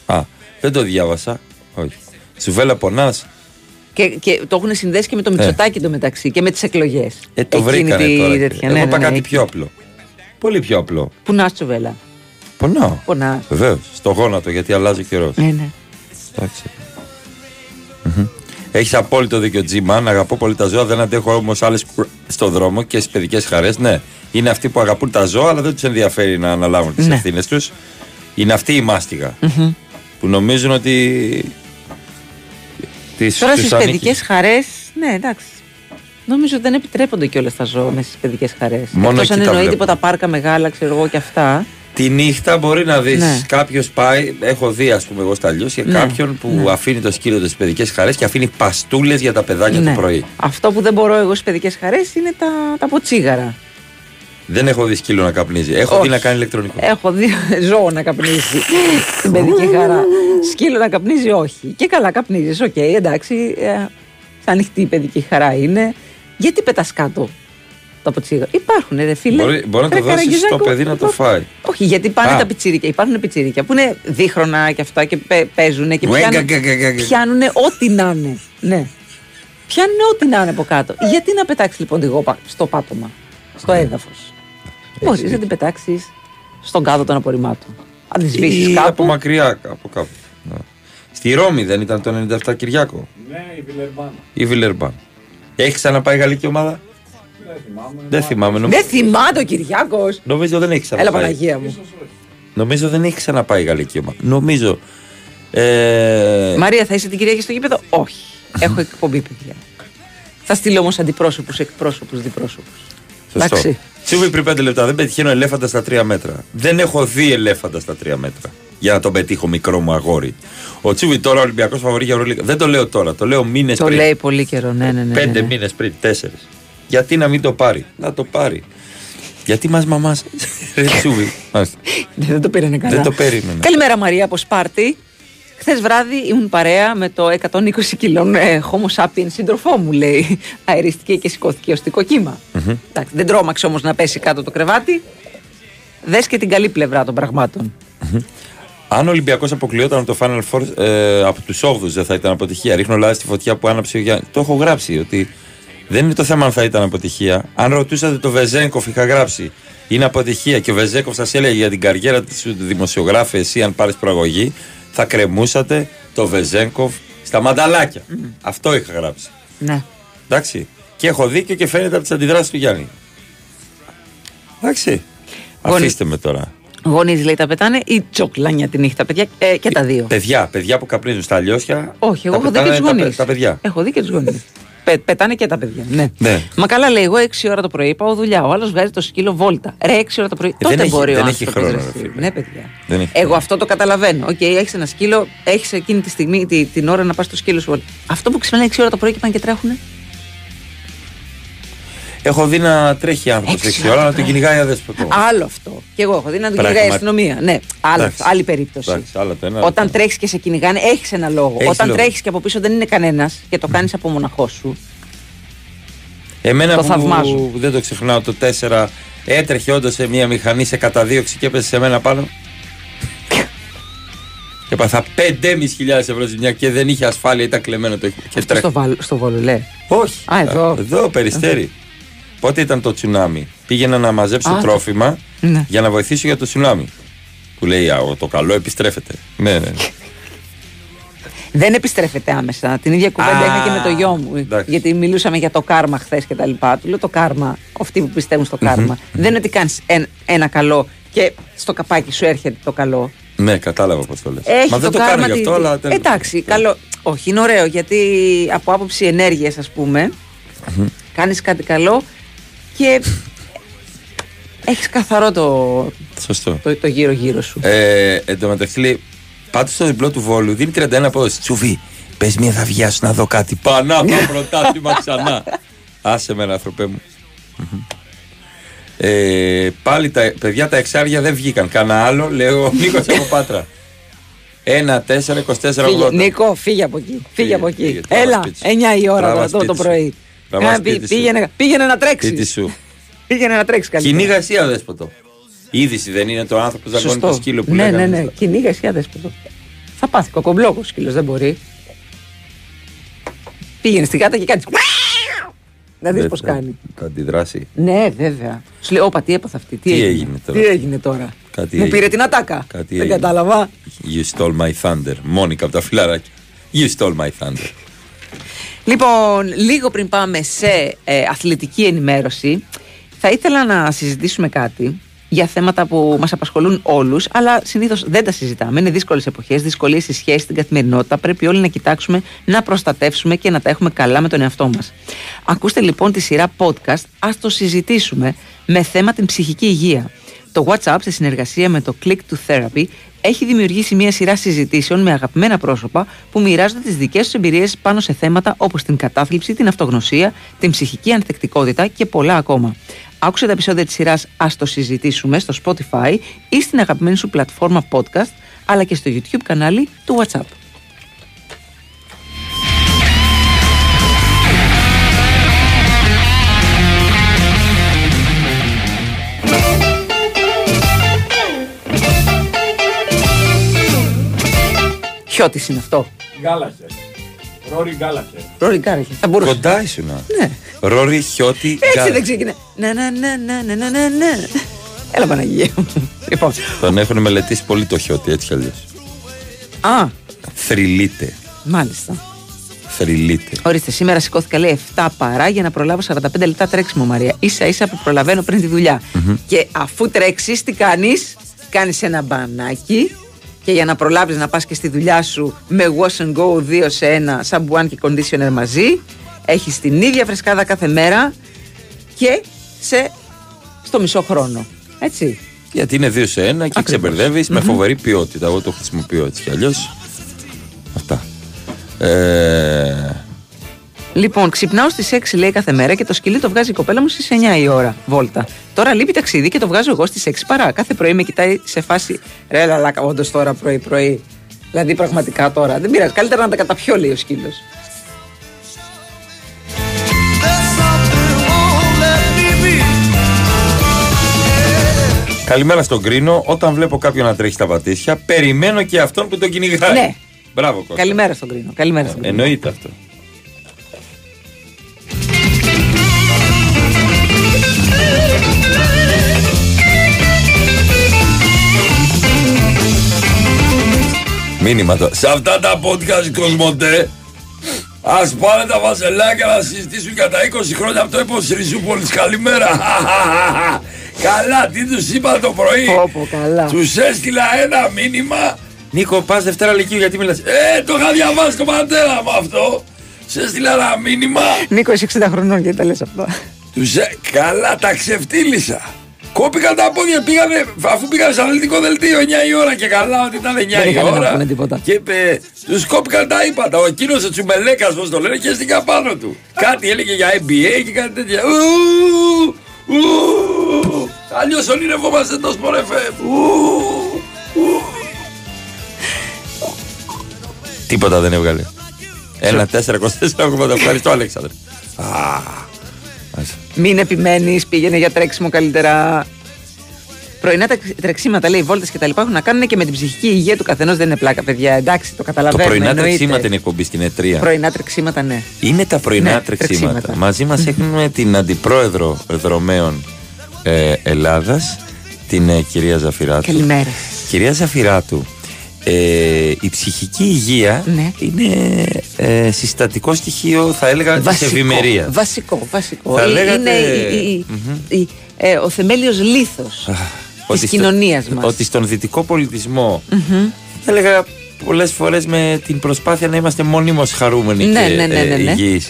Α, δεν το διάβασα. Όχι. Σουβέλα πονάς. Και, και το έχουν συνδέσει και με το Μητσοτάκι το μεταξύ και με τις εκλογές. Ε, το βρήκανε τώρα. Εγώ είπα κάτι πιο απλό. Πολύ πιο απλό. Πού να τσουβέλα. Πονάω. Πονάς. Βεβαίως. Στο γόνατο γιατί αλλάζει ο καιρός. Ναι, ναι. Εντάξει. Έχεις απόλυτο δίκιο, Τζίμαν. Αγαπώ πολύ τα ζώα. Δεν αντέχω όμως άλλες στο δρόμο και στις παιδικές χαρές. Ναι, είναι αυτοί που αγαπούν τα ζώα, αλλά δεν τους ενδιαφέρει να αναλάβουν τις Ναι. ευθύνες τους. Είναι αυτή η μάστιγα Μμμ. που νομίζουν ότι. Τις, Τώρα τους στις ανήκει. παιδικές χαρές, ναι, εντάξει. Νομίζω ότι δεν επιτρέπονται κιόλα τα ζώα μέσα στις παιδικές χαρές. Μόνο Εκτός αν εκεί τα εννοεί βλέπω. τίποτα πάρκα μεγάλα, ξέρω εγώ και αυτά. Τη νύχτα μπορεί να δεις Ναι. κάποιος πάει. Έχω δει, ας πούμε, εγώ στα Λιόσια Ναι. κάποιον που Ναι. αφήνει το σκύλο του στις παιδικές χαρές και αφήνει παστούλες για τα παιδάκια Ναι. το πρωί. Αυτό που δεν μπορώ εγώ στις παιδικές χαρές είναι τα, τα αποτσίγαρα. Δεν έχω δει σκύλο να καπνίζει. Έχω Όχι. δει να κάνει ηλεκτρονικό. Έχω δει ζώο να καπνίζει στην παιδική χαρά. Σκύλο να καπνίζει, όχι. Και καλά, καπνίζεις. Οκ, εντάξει. Ε, ανοιχτή η παιδική χαρά είναι. Γιατί πετάς κάτω τα ποτσίγαρα. Υπάρχουν, ρε φίλε. Μπορεί, μπορεί να το Ρε, δώσεις στο Καραγκιουζάκο, παιδί να το φάει. Όχι, γιατί πάνε Α. τα πιτσίρικα. Υπάρχουν πιτσίρικα που είναι δίχρονα και αυτά και παίζουν και Ουέγκα, πιάνουν, γκα, γκα, γκα, γκα. πιάνουν ό,τι να είναι. Ναι. Πιάνουν ό,τι να είναι από κάτω. Γιατί να πετάξεις λοιπόν τη γόπα στο πάτωμα, στο Ναι. έδαφος; Μπορείς να την πετάξεις στον κάδο των απορριμμάτων. Αν τη σβήσει Ή κάπου. από μακριά, από κάπου. Ναι. Στη Ρώμη δεν ήταν το 97 Κυριάκο; Ναι, η Βιλερμπάν. Ή Βιλερμπάν. Έχει ξαναπάει γαλλική ομάδα; Δεν θυμάμαι. Δεν θυμάμαι. Νομίζω, Δεν θυμάται ο Κυριάκος. νομίζω δεν έχει ξαναπάει. Έλα Παναγία μου. Νομίζω δεν έχει ξαναπάει γαλλική ομάδα. Νομίζω. Ε, Μαρία, θα είσαι την Κυριακή στο γήπεδο; Όχι. Έχω εκπομπή, παιδιά. Θα στείλω όμως αντιπρόσωπους, εκπρόσωπους, διπρόσωπους. Σωστό. Εντάξει. Τσούβι πριν 5 λεπτά. Δεν πετυχαίνω ελέφαντα στα 3 μέτρα. Δεν έχω δει ελέφαντα στα 3 μέτρα. Για να τον πετύχω μικρό μου αγόρι. Ο Τσούβι τώρα Ολυμπιακός φαβορή για Ευρωλίγα. Δεν το λέω τώρα. Το λέω μήνες Το πριν. λέει πολύ καιρό, ναι, ναι, ναι. ναι, Πέντε ναι. μήνες πριν, τέσσερις. Γιατί να μην το πάρει; Να το πάρει. Γιατί μας μαμάς. Ρε Τσούβι. Μάλιστα. Δεν το πήρανε καλά. Δεν το περίμενα. Καλημέρα Μαρία από Σπάρτη. Χθες βράδυ ήμουν παρέα με το 120 κιλών ε, Homo sapiens σύντροφό μου, λέει. Αερίστηκε και σηκώθηκε οστικό κύμα. Εντάξει, δεν τρόμαξε όμως να πέσει κάτω το κρεβάτι. Δες και την καλή πλευρά των πραγμάτων. Αν ο Ολυμπιακός αποκλειόταν από το Final Four ε, από τους 8 δεν θα ήταν αποτυχία. Ρίχνω λάδι στη φωτιά που άναψε ο Γιάννη. Το έχω γράψει ότι δεν είναι το θέμα αν θα ήταν αποτυχία. Αν ρωτούσατε το Βεζέγκοφ, είχα γράψει είναι αποτυχία και ο Βεζέγκοφ σας έλεγε για την καριέρα της δημοσιογράφη, εσύ αν πάρεις προαγωγή, θα κρεμούσατε το Βεζέγκοφ στα μανταλάκια. Αυτό είχα γράψει. Ναι. Εντάξει. Και έχω δίκιο και φαίνεται από τις αντιδράσεις του Γιάννη. Εντάξει. Γονεί- Αφήστε με τώρα. Γονεί λέει τα πετάνε ή τσογλάνια τη νύχτα, παιδιά. Ε, και τα δύο. Παιδιά, παιδιά που καπνίζουν στα Λιόσια. Όχι, εγώ τα έχω δει και πετάνε τους τα παι- γονείς. Τα παιδιά. Έχω δει και τους γονείς. Πε, πετάνε και τα παιδιά. Ναι. Ναι. Μα καλά, λέει, εγώ 6 ώρα το πρωί πάω δουλειά. Ο άλλος βγάζει το σκύλο βόλτα. Ρε, 6 ώρα το πρωί. δεν Τότε έχει- μπορεί ο δεν έχει άνθρωπος, χρόνο, ρε, ρε φίλε. φίλε. Ναι, παιδιά. Δεν έχει Εγώ αυτό το καταλαβαίνω. Οκ, έχεις ένα σκύλο, έχεις εκείνη τη στιγμή τη- την ώρα να πας στο σκύλο σου βόλτα. Αυτό που ξυπνάει 6 ώρα το πρωί και πάνε και τρέχουνε. Έχω δει να τρέχει άνθρωπος 6 ώρα να τον κυνηγάει αδέσποτο. Άλλο αυτό. Και εγώ έχω δει να του Πράγμα. κυνηγάει η αστυνομία. Ναι, άλλο, Εντάξει. άλλη περίπτωση. Εντάξει, άλλο το ένα. Όταν τρέχεις και σε κυνηγάνε, έχεις ένα λόγο. Έχεις Όταν λόγο. τρέχεις και από πίσω δεν είναι κανένας και το κάνεις από μοναχός σου. Εμένα το που θαυμάζω. δεν το ξεχνάω το 4 έτρεχε όντως σε μια μηχανή σε καταδίωξη και έπεσε σε μένα πάνω. και έπαθα 5.500 ευρώ ζημιά και δεν είχε ασφάλεια, ήταν κλεμμένο το και Αυτό τρέχει. στο, βάλ- στο βόλο, λέει. Όχι. Α, εδώ. Εδώ, περιστέρι. Πότε ήταν το τσουνάμι; Πήγαινα να μαζέψω Α, το- τρόφιμα Ναι. για να βοηθήσω για το τσουνάμι. Που λέει, Α, το καλό επιστρέφεται. Ναι, ναι. ναι. Δεν επιστρέφεται άμεσα. Την ίδια κουβέντα Α, είχα και με το γιο μου. εντάξει. Γιατί μιλούσαμε για το κάρμα χθες και τα λοιπά. Του λέω το κάρμα, αυτοί που πιστεύουν στο καρμα Δεν είναι ότι κάνεις ένα καλό και στο καπάκι σου έρχεται το καλό. Ναι, κατάλαβα πώς το λες. Έχει Μα δεν το, κάρμα κάνω γι' τη- αυτό, αλλά. τέλος. Εντάξει, καλό. Όχι, είναι ωραίο γιατί από άποψη ενέργειας, ας πούμε, κάνεις κάτι καλό και έχεις καθαρό το, Σωστό. το, το γύρω-γύρω σου. Ε, εν τω μεταξύ λέει, πάτε στο διπλό του Βόλου, δίνει 31 απόδοση. Τσουβί, πες μια θα βιάσω να δω κάτι. Πανά, πάω πρωτάθλημα ξανά. Άσε με, άνθρωπέ μου. Μμμ. Ε, πάλι τα παιδιά τα εξάρια δεν βγήκαν. Κάνα άλλο, λέω ο Νίκος από Πάτρα. 1, 4, 24, Φύγε, 80. Νίκο, φύγε από εκεί. Φύγε από εκεί. φύγε, τράβα Έλα, σπίτι σου. 9 η ώρα Τράβα τώρα, το, το σπίτι σου. πρωί. Τραβά Ε, πή- σπίτι σου. πήγαινε, πήγαινε να τρέξεις. Σπίτι σου. Πήγαινε να τρέξεις καλύτερα. Κυνήγα εσύ αδέσποτο. Η είδηση δεν είναι το άνθρωπος που ζαγώνει το σκύλο που ναι, λέγανε ναι, ναι. στο- Κυνήγα εσύ αδέσποτο. Θα πάθει κοκομπλόκο σκύλος, δεν μπορεί. Πήγαινε στην κάτα και κάνει. Να δεις Δεν πώς θα- κάνει. Θα αντιδράσει. Ναι, βέβαια. Σου λέει, Όπα, τι έπαθα αυτή. Τι, Τι έγινε. έγινε τώρα; Τι έγινε τώρα; Κάτι Μου έγινε. πήρε την ατάκα. Κάτι δεν έγινε. κατάλαβα. You stole my thunder. Μόνικα από τα φιλαράκια. You stole my thunder. Λοιπόν, λίγο πριν πάμε σε ε, αθλητική ενημέρωση, θα ήθελα να συζητήσουμε κάτι για θέματα που μας απασχολούν όλους, αλλά συνήθως δεν τα συζητάμε. Είναι δύσκολες εποχές, δυσκολίες στη σχέση, στην καθημερινότητα. Πρέπει όλοι να κοιτάξουμε, να προστατεύσουμε και να τα έχουμε καλά με τον εαυτό μας. Ακούστε λοιπόν τη σειρά podcast, ας το συζητήσουμε, με θέμα την ψυχική υγεία. Το WhatsApp, σε συνεργασία με το Click to Therapy, έχει δημιουργήσει μια σειρά συζητήσεων με αγαπημένα πρόσωπα που μοιράζονται τις δικές τους εμπειρίες πάνω σε θέματα όπως την κατάθλιψη, την αυτογνωσία, την ψυχική ανθεκτικότητα και πολλά ακόμα. Άκουσε τα επεισόδια της σειράς Α το συζητήσουμε στο Spotify ή στην αγαπημένη σου πλατφόρμα podcast, αλλά και στο YouTube κανάλι του WhatsApp. Χιώτης είναι αυτό. Γκάλαχερ. Ρόρι Γκάλαχερ. Ρόρι Γκάλαχερ. Θα μπορούσε. Κοντά ήσουν. Ναι. Ρόρι, χιώτη, Έτσι γκάλα. δεν ξεκινάει. Να, να, να, να, να, να, να, να. Έλα Παναγία μου. Λοιπόν. Τον έχουν μελετήσει πολύ το χιώτη, έτσι κι αλλιώς. Α, Θρυλείται. μάλιστα. Θρυλείται. Ορίστε, σήμερα σηκώθηκα λέει 7 παρά για να προλάβω 45 λεπτά τρέξιμο, Μαρία. σα ίσα που προλαβαίνω πριν τη δουλειά. Και αφού τρέξει, τι κάνει, κάνεις ένα μπανάκι και για να προλάβεις να πας και στη δουλειά σου με wash and go 2 σε 1, σαμπουάν και conditioner μαζί, έχεις την ίδια φρεσκάδα κάθε μέρα και σε, στο μισό χρόνο. Έτσι. Γιατί είναι δύο σε ένα και ξεμπερδεύεις με φοβερή ποιότητα. Εγώ το χρησιμοποιώ έτσι κι αλλιώς. Αυτά. Ε, Λοιπόν, ξυπνάω στις 6 λέει κάθε μέρα και το σκυλί το βγάζει η κοπέλα μου στις 9 η ώρα βόλτα. Τώρα λείπει ταξίδι και το βγάζω εγώ στις 6 παρά. Κάθε πρωί με κοιτάει σε φάση. Ρε, λαλάκα, όντως τώρα πρωί-πρωί. Δηλαδή, πραγματικά τώρα. Δεν πειράζει. Καλύτερα να τα καταπιώ, λέει ο σκύλος. καλημέρα στον Κρίνο. Όταν βλέπω κάποιον να τρέχει στα πατήσια, περιμένω και αυτόν που τον κυνηγάει. Ναι. Μπράβο, Κώστα. Καλημέρα στον Κρίνο. Καλημέρα στον Κρίνο. Εννοείται αυτό. Μήνυμα το. Σε αυτά τα podcast Κοσμοτέ, ας πάνε τα βασελάκια να συζητήσουν για τα 20 χρόνια από το έπος Ριζούπολης. Καλημέρα. Καλά, τι τους είπα το πρωί; Πω, καλά. Τους έστειλα ένα μήνυμα. Νίκο, πας Δευτέρα Λυκείου, γιατί μιλάς; Ε, το είχα διαβάσει το πατέρα μου αυτό. Σε έστειλα ένα μήνυμα. Νίκος, είσαι 60 χρονών γιατί τα λες αυτά. Τους καλά, τα ξεφτύλισα. Κόπηκαν τα πόδια, πήγανε, αφού πήγανε σε αθλητικό δελτίο 9 η ώρα και καλά ότι ήταν 9 Δεν η είχαν να ώρα. πούνε τίποτα. Και είπε, τους κόπηκαν τα ύπατα. Ο εκείνος ο Τσουμελέκας, πώς το λένε, και στην πάνω του. κάτι έλεγε για NBA και κάτι τέτοια. Ου, ου, Αλλιώς ονειρευόμαστε το Sport FM. Ου, ου. Τίποτα δεν έβγαλε. Ένα 4-24 Ευχαριστώ, Αλέξανδρε. Α, μάλιστα. Μην επιμένεις, πήγαινε για τρέξιμο καλύτερα. Πρωινά τα τρεξίματα, λέει, βόλτες και τα λοιπά έχουν να κάνουν και με την ψυχική υγεία του καθενός. Δεν είναι πλάκα, παιδιά. Εντάξει, το Το καταλαβαίνω. πρωινά εννοείται. τρεξίματα είναι εκπομπή στην ΕΤΡΙΑ. Πρωινά τρεξίματα, ναι. Είναι τα πρωινά Ναι, τρεξίματα. τρεξίματα. Μαζί μας έχουμε την αντιπρόεδρο δρομέων ε, Ελλάδας, την ε, κυρία Ζαφυράτου. Καλημέρα. Κυρία Ζαφυράτου, ε, η ψυχική υγεία Ναι. είναι ε, συστατικό στοιχείο, θα έλεγα, της ευημερίας. Βασικό, βασικό. Θα Ε, λέγατε- Είναι η- η- η- ε, ο θεμέλιος λήθος της κοινωνίας μας. Ότι στον δυτικό πολιτισμό, θα έλεγα πολλές φορές με την προσπάθεια να είμαστε μόνιμως χαρούμενοι Ναι, και ναι, ναι, ναι, ε, ναι. υγιείς.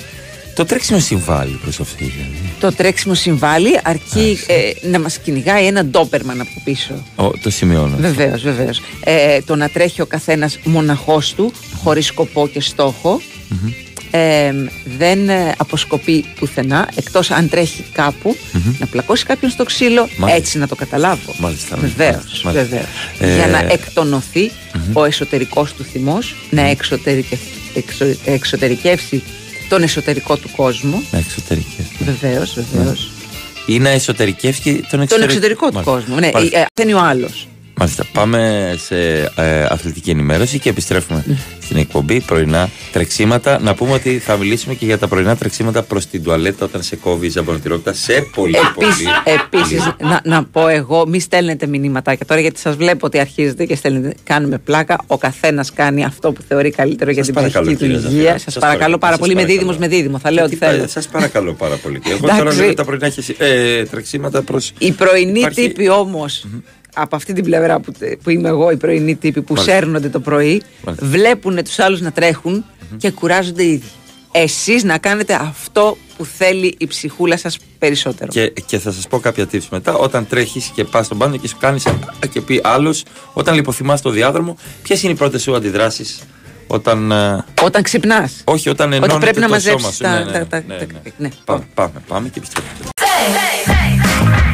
Το τρέξιμο συμβάλλει προς αυτή. Δηλαδή. Το τρέξιμο συμβάλλει αρκεί ε, να μας κυνηγάει ένα ντόπερμαν από πίσω. Ο, το σημειώνω. Βεβαίως, βεβαίως. Ε, το να τρέχει ο καθένας μοναχός του, χωρίς σκοπό και στοχο ε, δεν ε, αποσκοπεί πουθενά, εκτός αν τρέχει κάπου, να πλακώσει κάποιον στο ξύλο, Μάλιστα. έτσι να το καταλάβω. Μάλιστα. Βεβαίως, μάλιστα, μάλιστα. βεβαίως. Ε, Για να εκτονωθει ο εσωτερικός του θυμός, να εξωτερικε- εξω- εξωτερικεύσει τον εσωτερικό του κόσμο. Να εξωτερικεύσει. Βεβαίως, βεβαίως. Ή να εσωτερικεύσει τον Τον εξωτερικό, εξωτερικό του Μάλιστα. κόσμου. Ναι, Μάλιστα. ε, ε, είναι ο άλλος. Μάλιστα. Πάμε σε ε, αθλητική ενημέρωση και επιστρέφουμε στην εκπομπή πρωινά τρεξίματα. Να πούμε ότι θα μιλήσουμε και για τα πρωινά τρεξίματα προς την τουαλέτα όταν σε κόβει η ζαμπονοτηρότητα σε πολύ πολύ. Επίσης, να, να πω εγώ, μη στέλνετε μηνύματάκια τώρα γιατί σας βλέπω ότι αρχίζετε και στέλνετε. Κάνουμε πλάκα. Ο καθένας κάνει αυτό που θεωρεί καλύτερο για την παρακαλώ, ψυχική του κυρία Ζαφυρά. υγεία. Σας Σας παρακαλώ παρακαλώ, πάρα σας πολύ. Με παρακαλώ. δίδυμος με δίδυμο. Θα λέω ό,τι θέλω. Σας παρακαλώ πάρα πολύ. Και εγώ Εντάξει. τώρα λέω τα πρωινά χεσι- ε, τρεξίματα προς. Οι πρωινοί Υπάρχει- τύποι όμως, από αυτή την πλευρά που, που είμαι εγώ, οι πρωινοί τύποι που Μάλιστα. σέρνονται το πρωί, Μάλιστα. βλέπουν τους άλλους να τρέχουν και κουράζονται οι ίδιοι. Εσείς να κάνετε αυτό που θέλει η ψυχούλα σας περισσότερο. Και, και θα σας πω κάποια tips μετά. Όταν τρέχεις και πας στον πάνω και σου κάνεις και πει άλλος, όταν λιποθυμάς το διάδρομο, ποιες είναι οι πρώτες σου αντιδράσεις όταν. ε, Όταν ξυπνάς. όχι, όταν Ότι ενώνεται πρέπει να το μαζέψεις σώμα σου. τα- Ναι, ναι, τα- τα- ναι, τα- ναι. ναι. Πάμε, πάμε, πάμε και επιστρέφουμε. Is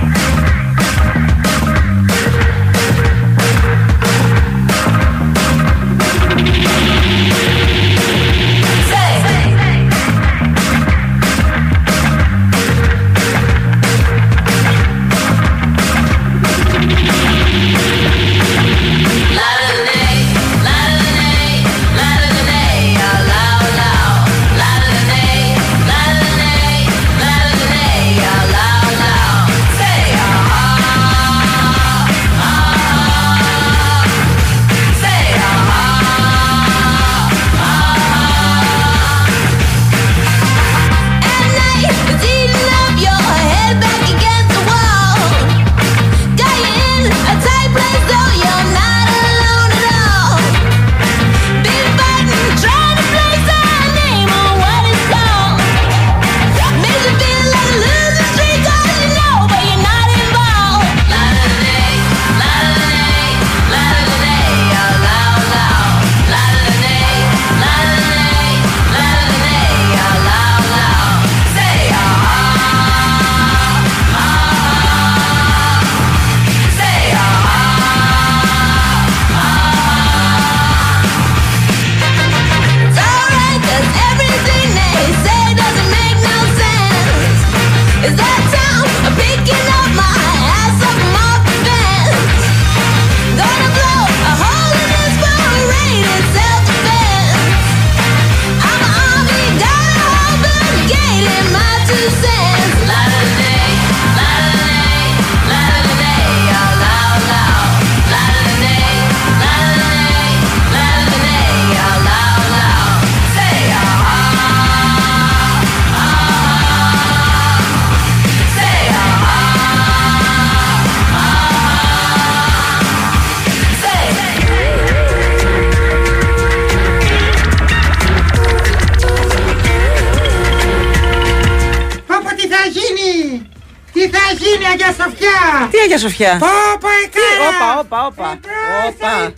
Τι Αγία Σοφιά! Πάπα εκάνα! Όπα, όπα, όπα. όπα.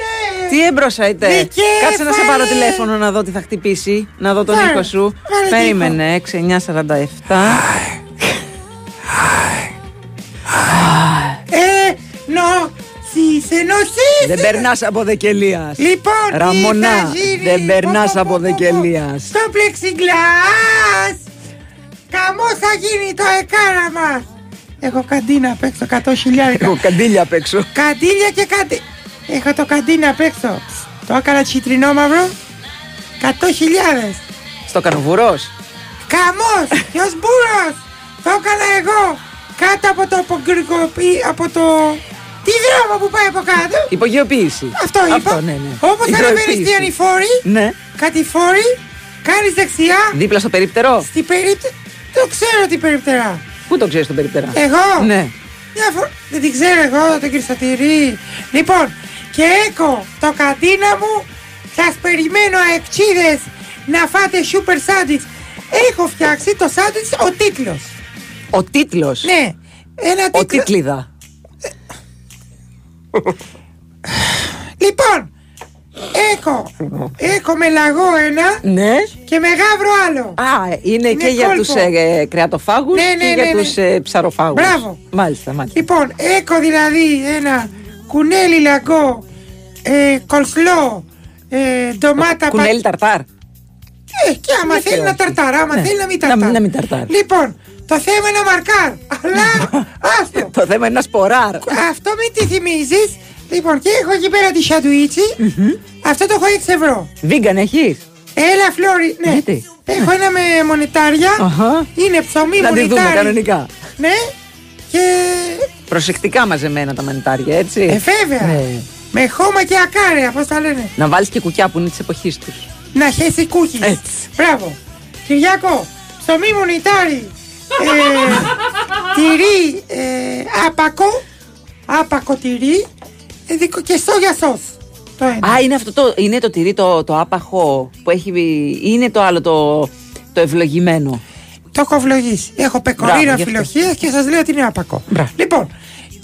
Τι έμπροσα είτε. Δικέφαλη. Κάτσε να σε πάρω τηλέφωνο να δω τι θα χτυπήσει. Να δω τον Πάρε, ήχο σου. πάρε Περίμενε. 6947. Ε, νο, στις ενώσεις! Δεν περνάς από δεκελία. Λοιπόν, τι Ραμονά, θα γίνει; δεν περνάς Πω, πω, από πω, πω, πω. δεκελία. Στο πλεξιγκλάς! Καμό θα γίνει το εκάνα μας! Έχω καντίνα απ' έξω 100 χιλιάρικα. Έχω καντήλια απ' έξω. Καντήλια και κάτι. Έχω το καντίνα απ' έξω. Το έκανα τσιτρινό μαύρο. 100 χιλιάδες. Στο κανοβουρό. Καμός! Ποιος μπούρος! Το έκανα εγώ! Κάτω από το απογκρικοπή, από το... Τι δρόμο που πάει από κάτω! Υπογειοποίηση. Αυτό είπα. ναι, ναι. Όπως ανεβαίνεις Υγροοποίηση. στη ανηφόρη, Ναι. κατηφόρη, κάνεις δεξιά, Δίπλα στο περίπτερο. στην περίπτερη... Το ξέρω την περιπτερά. Πού το ξέρεις τον περίπτερα. Εγώ; Ναι. Μια φορά. Δεν την ξέρω εγώ, τον Κριστατηρή. Λοιπόν, και έκο το καντίνα μου. Σας περιμένω αεξίδες να φάτε super sandwich. Έχω φτιάξει το sandwich ο τίτλος. Ο τίτλος; Ναι. Ένα Ο τίτλο. τίτλιδα. Λοιπόν, έχω, έχω με λαγό ένα Ναι. και με γάβρο άλλο. Α, είναι, Είναι και για κόλπο. τους ε, κρεατοφάγους Ναι, και ναι, για ναι, ναι. του ε, ψαροφάγους. Μπράβο. Μάλιστα, μάλιστα. Λοιπόν, έχω δηλαδή ένα κουνέλι λαγκό, ε, κολσλό, ε, ντομάτα Κουνέλι ταρτάρ. Ε, και άμα Ναι, θέλει και να όχι. ταρτάρ, άμα Ναι. θέλει να μην Να- ταρτάρ. να μην ταρτάρ. Λοιπόν, το θέμα είναι να μαρκάρ. Αλλά, άστο. Το θέμα είναι να σποράρ. Αυτό μην τη θυμίζεις, Λοιπόν, και έχω εκεί πέρα τη σαντουιτσι Αυτό το έχω 6 ευρώ. Βίγκαν έχεις; Έλα, Φλόρι, ναι. Γιατί; Έχω ένα με μονετάρια. Αχα. Είναι ψωμί Να τη δούμε μονετάρι. κανονικά. Ναι. Και. Προσεκτικά μαζεμένα τα μανιτάρια, έτσι. Ε, βέβαια. Ναι. Με χώμα και ακάρια, πώς τα λένε. Να βάλεις και κουκιά που είναι της εποχής τους. Να χέσεις κούκι. Έτσι. Μπράβο. Κυριάκο, ψωμί μονετάρι. Ε, τυρί ε, άπακο. Άπακο τυρί. Ε, δικο- και σόγια σος. Το ένα. Α, είναι αυτό το, είναι το τυρί το, το άπαχο που έχει. Είναι το άλλο το, το ευλογημένο. Το έχω ευλογήσει. Έχω πεκορίνα Μπράβο, γι' αυτό. φιλοχεία και σας λέω ότι είναι άπακο. Λοιπόν,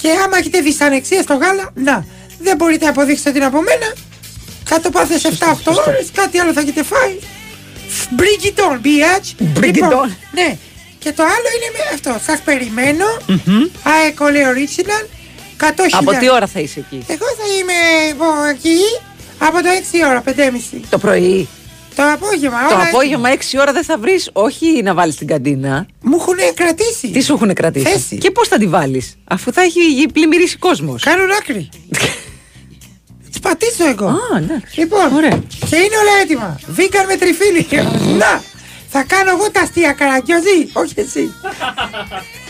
και άμα έχετε δυσανεξία στο γάλα, να, δεν μπορείτε να αποδείξετε ότι είναι από μένα. Θα το πάθε σε 7-8 ώρες, κάτι άλλο θα έχετε φάει. Bring it on, bitch. Bring it Λοιπόν, on. Ναι. Και το άλλο είναι με αυτό. Σας περιμένω. Αεκολέ original. 100 Από τι ώρα θα είσαι εκεί; Εγώ θα είμαι εγώ, εκεί από το 6 ώρα, 5.30. Το πρωί; Το απόγευμα, Το όλα απόγευμα 6 ώρα δεν θα βρεις, όχι να βάλεις την καντίνα. Μου έχουν κρατήσει. Τι σου έχουν κρατήσει; Θέση. Και πώς θα τη βάλεις, αφού θα έχει πλημμυρίσει κόσμος; Κάνουν άκρη. Τι πατήσω εγώ. Α, εντάξει. Λοιπόν, Ωραία. και είναι όλα έτοιμα. Βίγκαν με τριφύλι. Να, θα κάνω εγώ τα αστεία καραγκιόζη, όχι εσύ.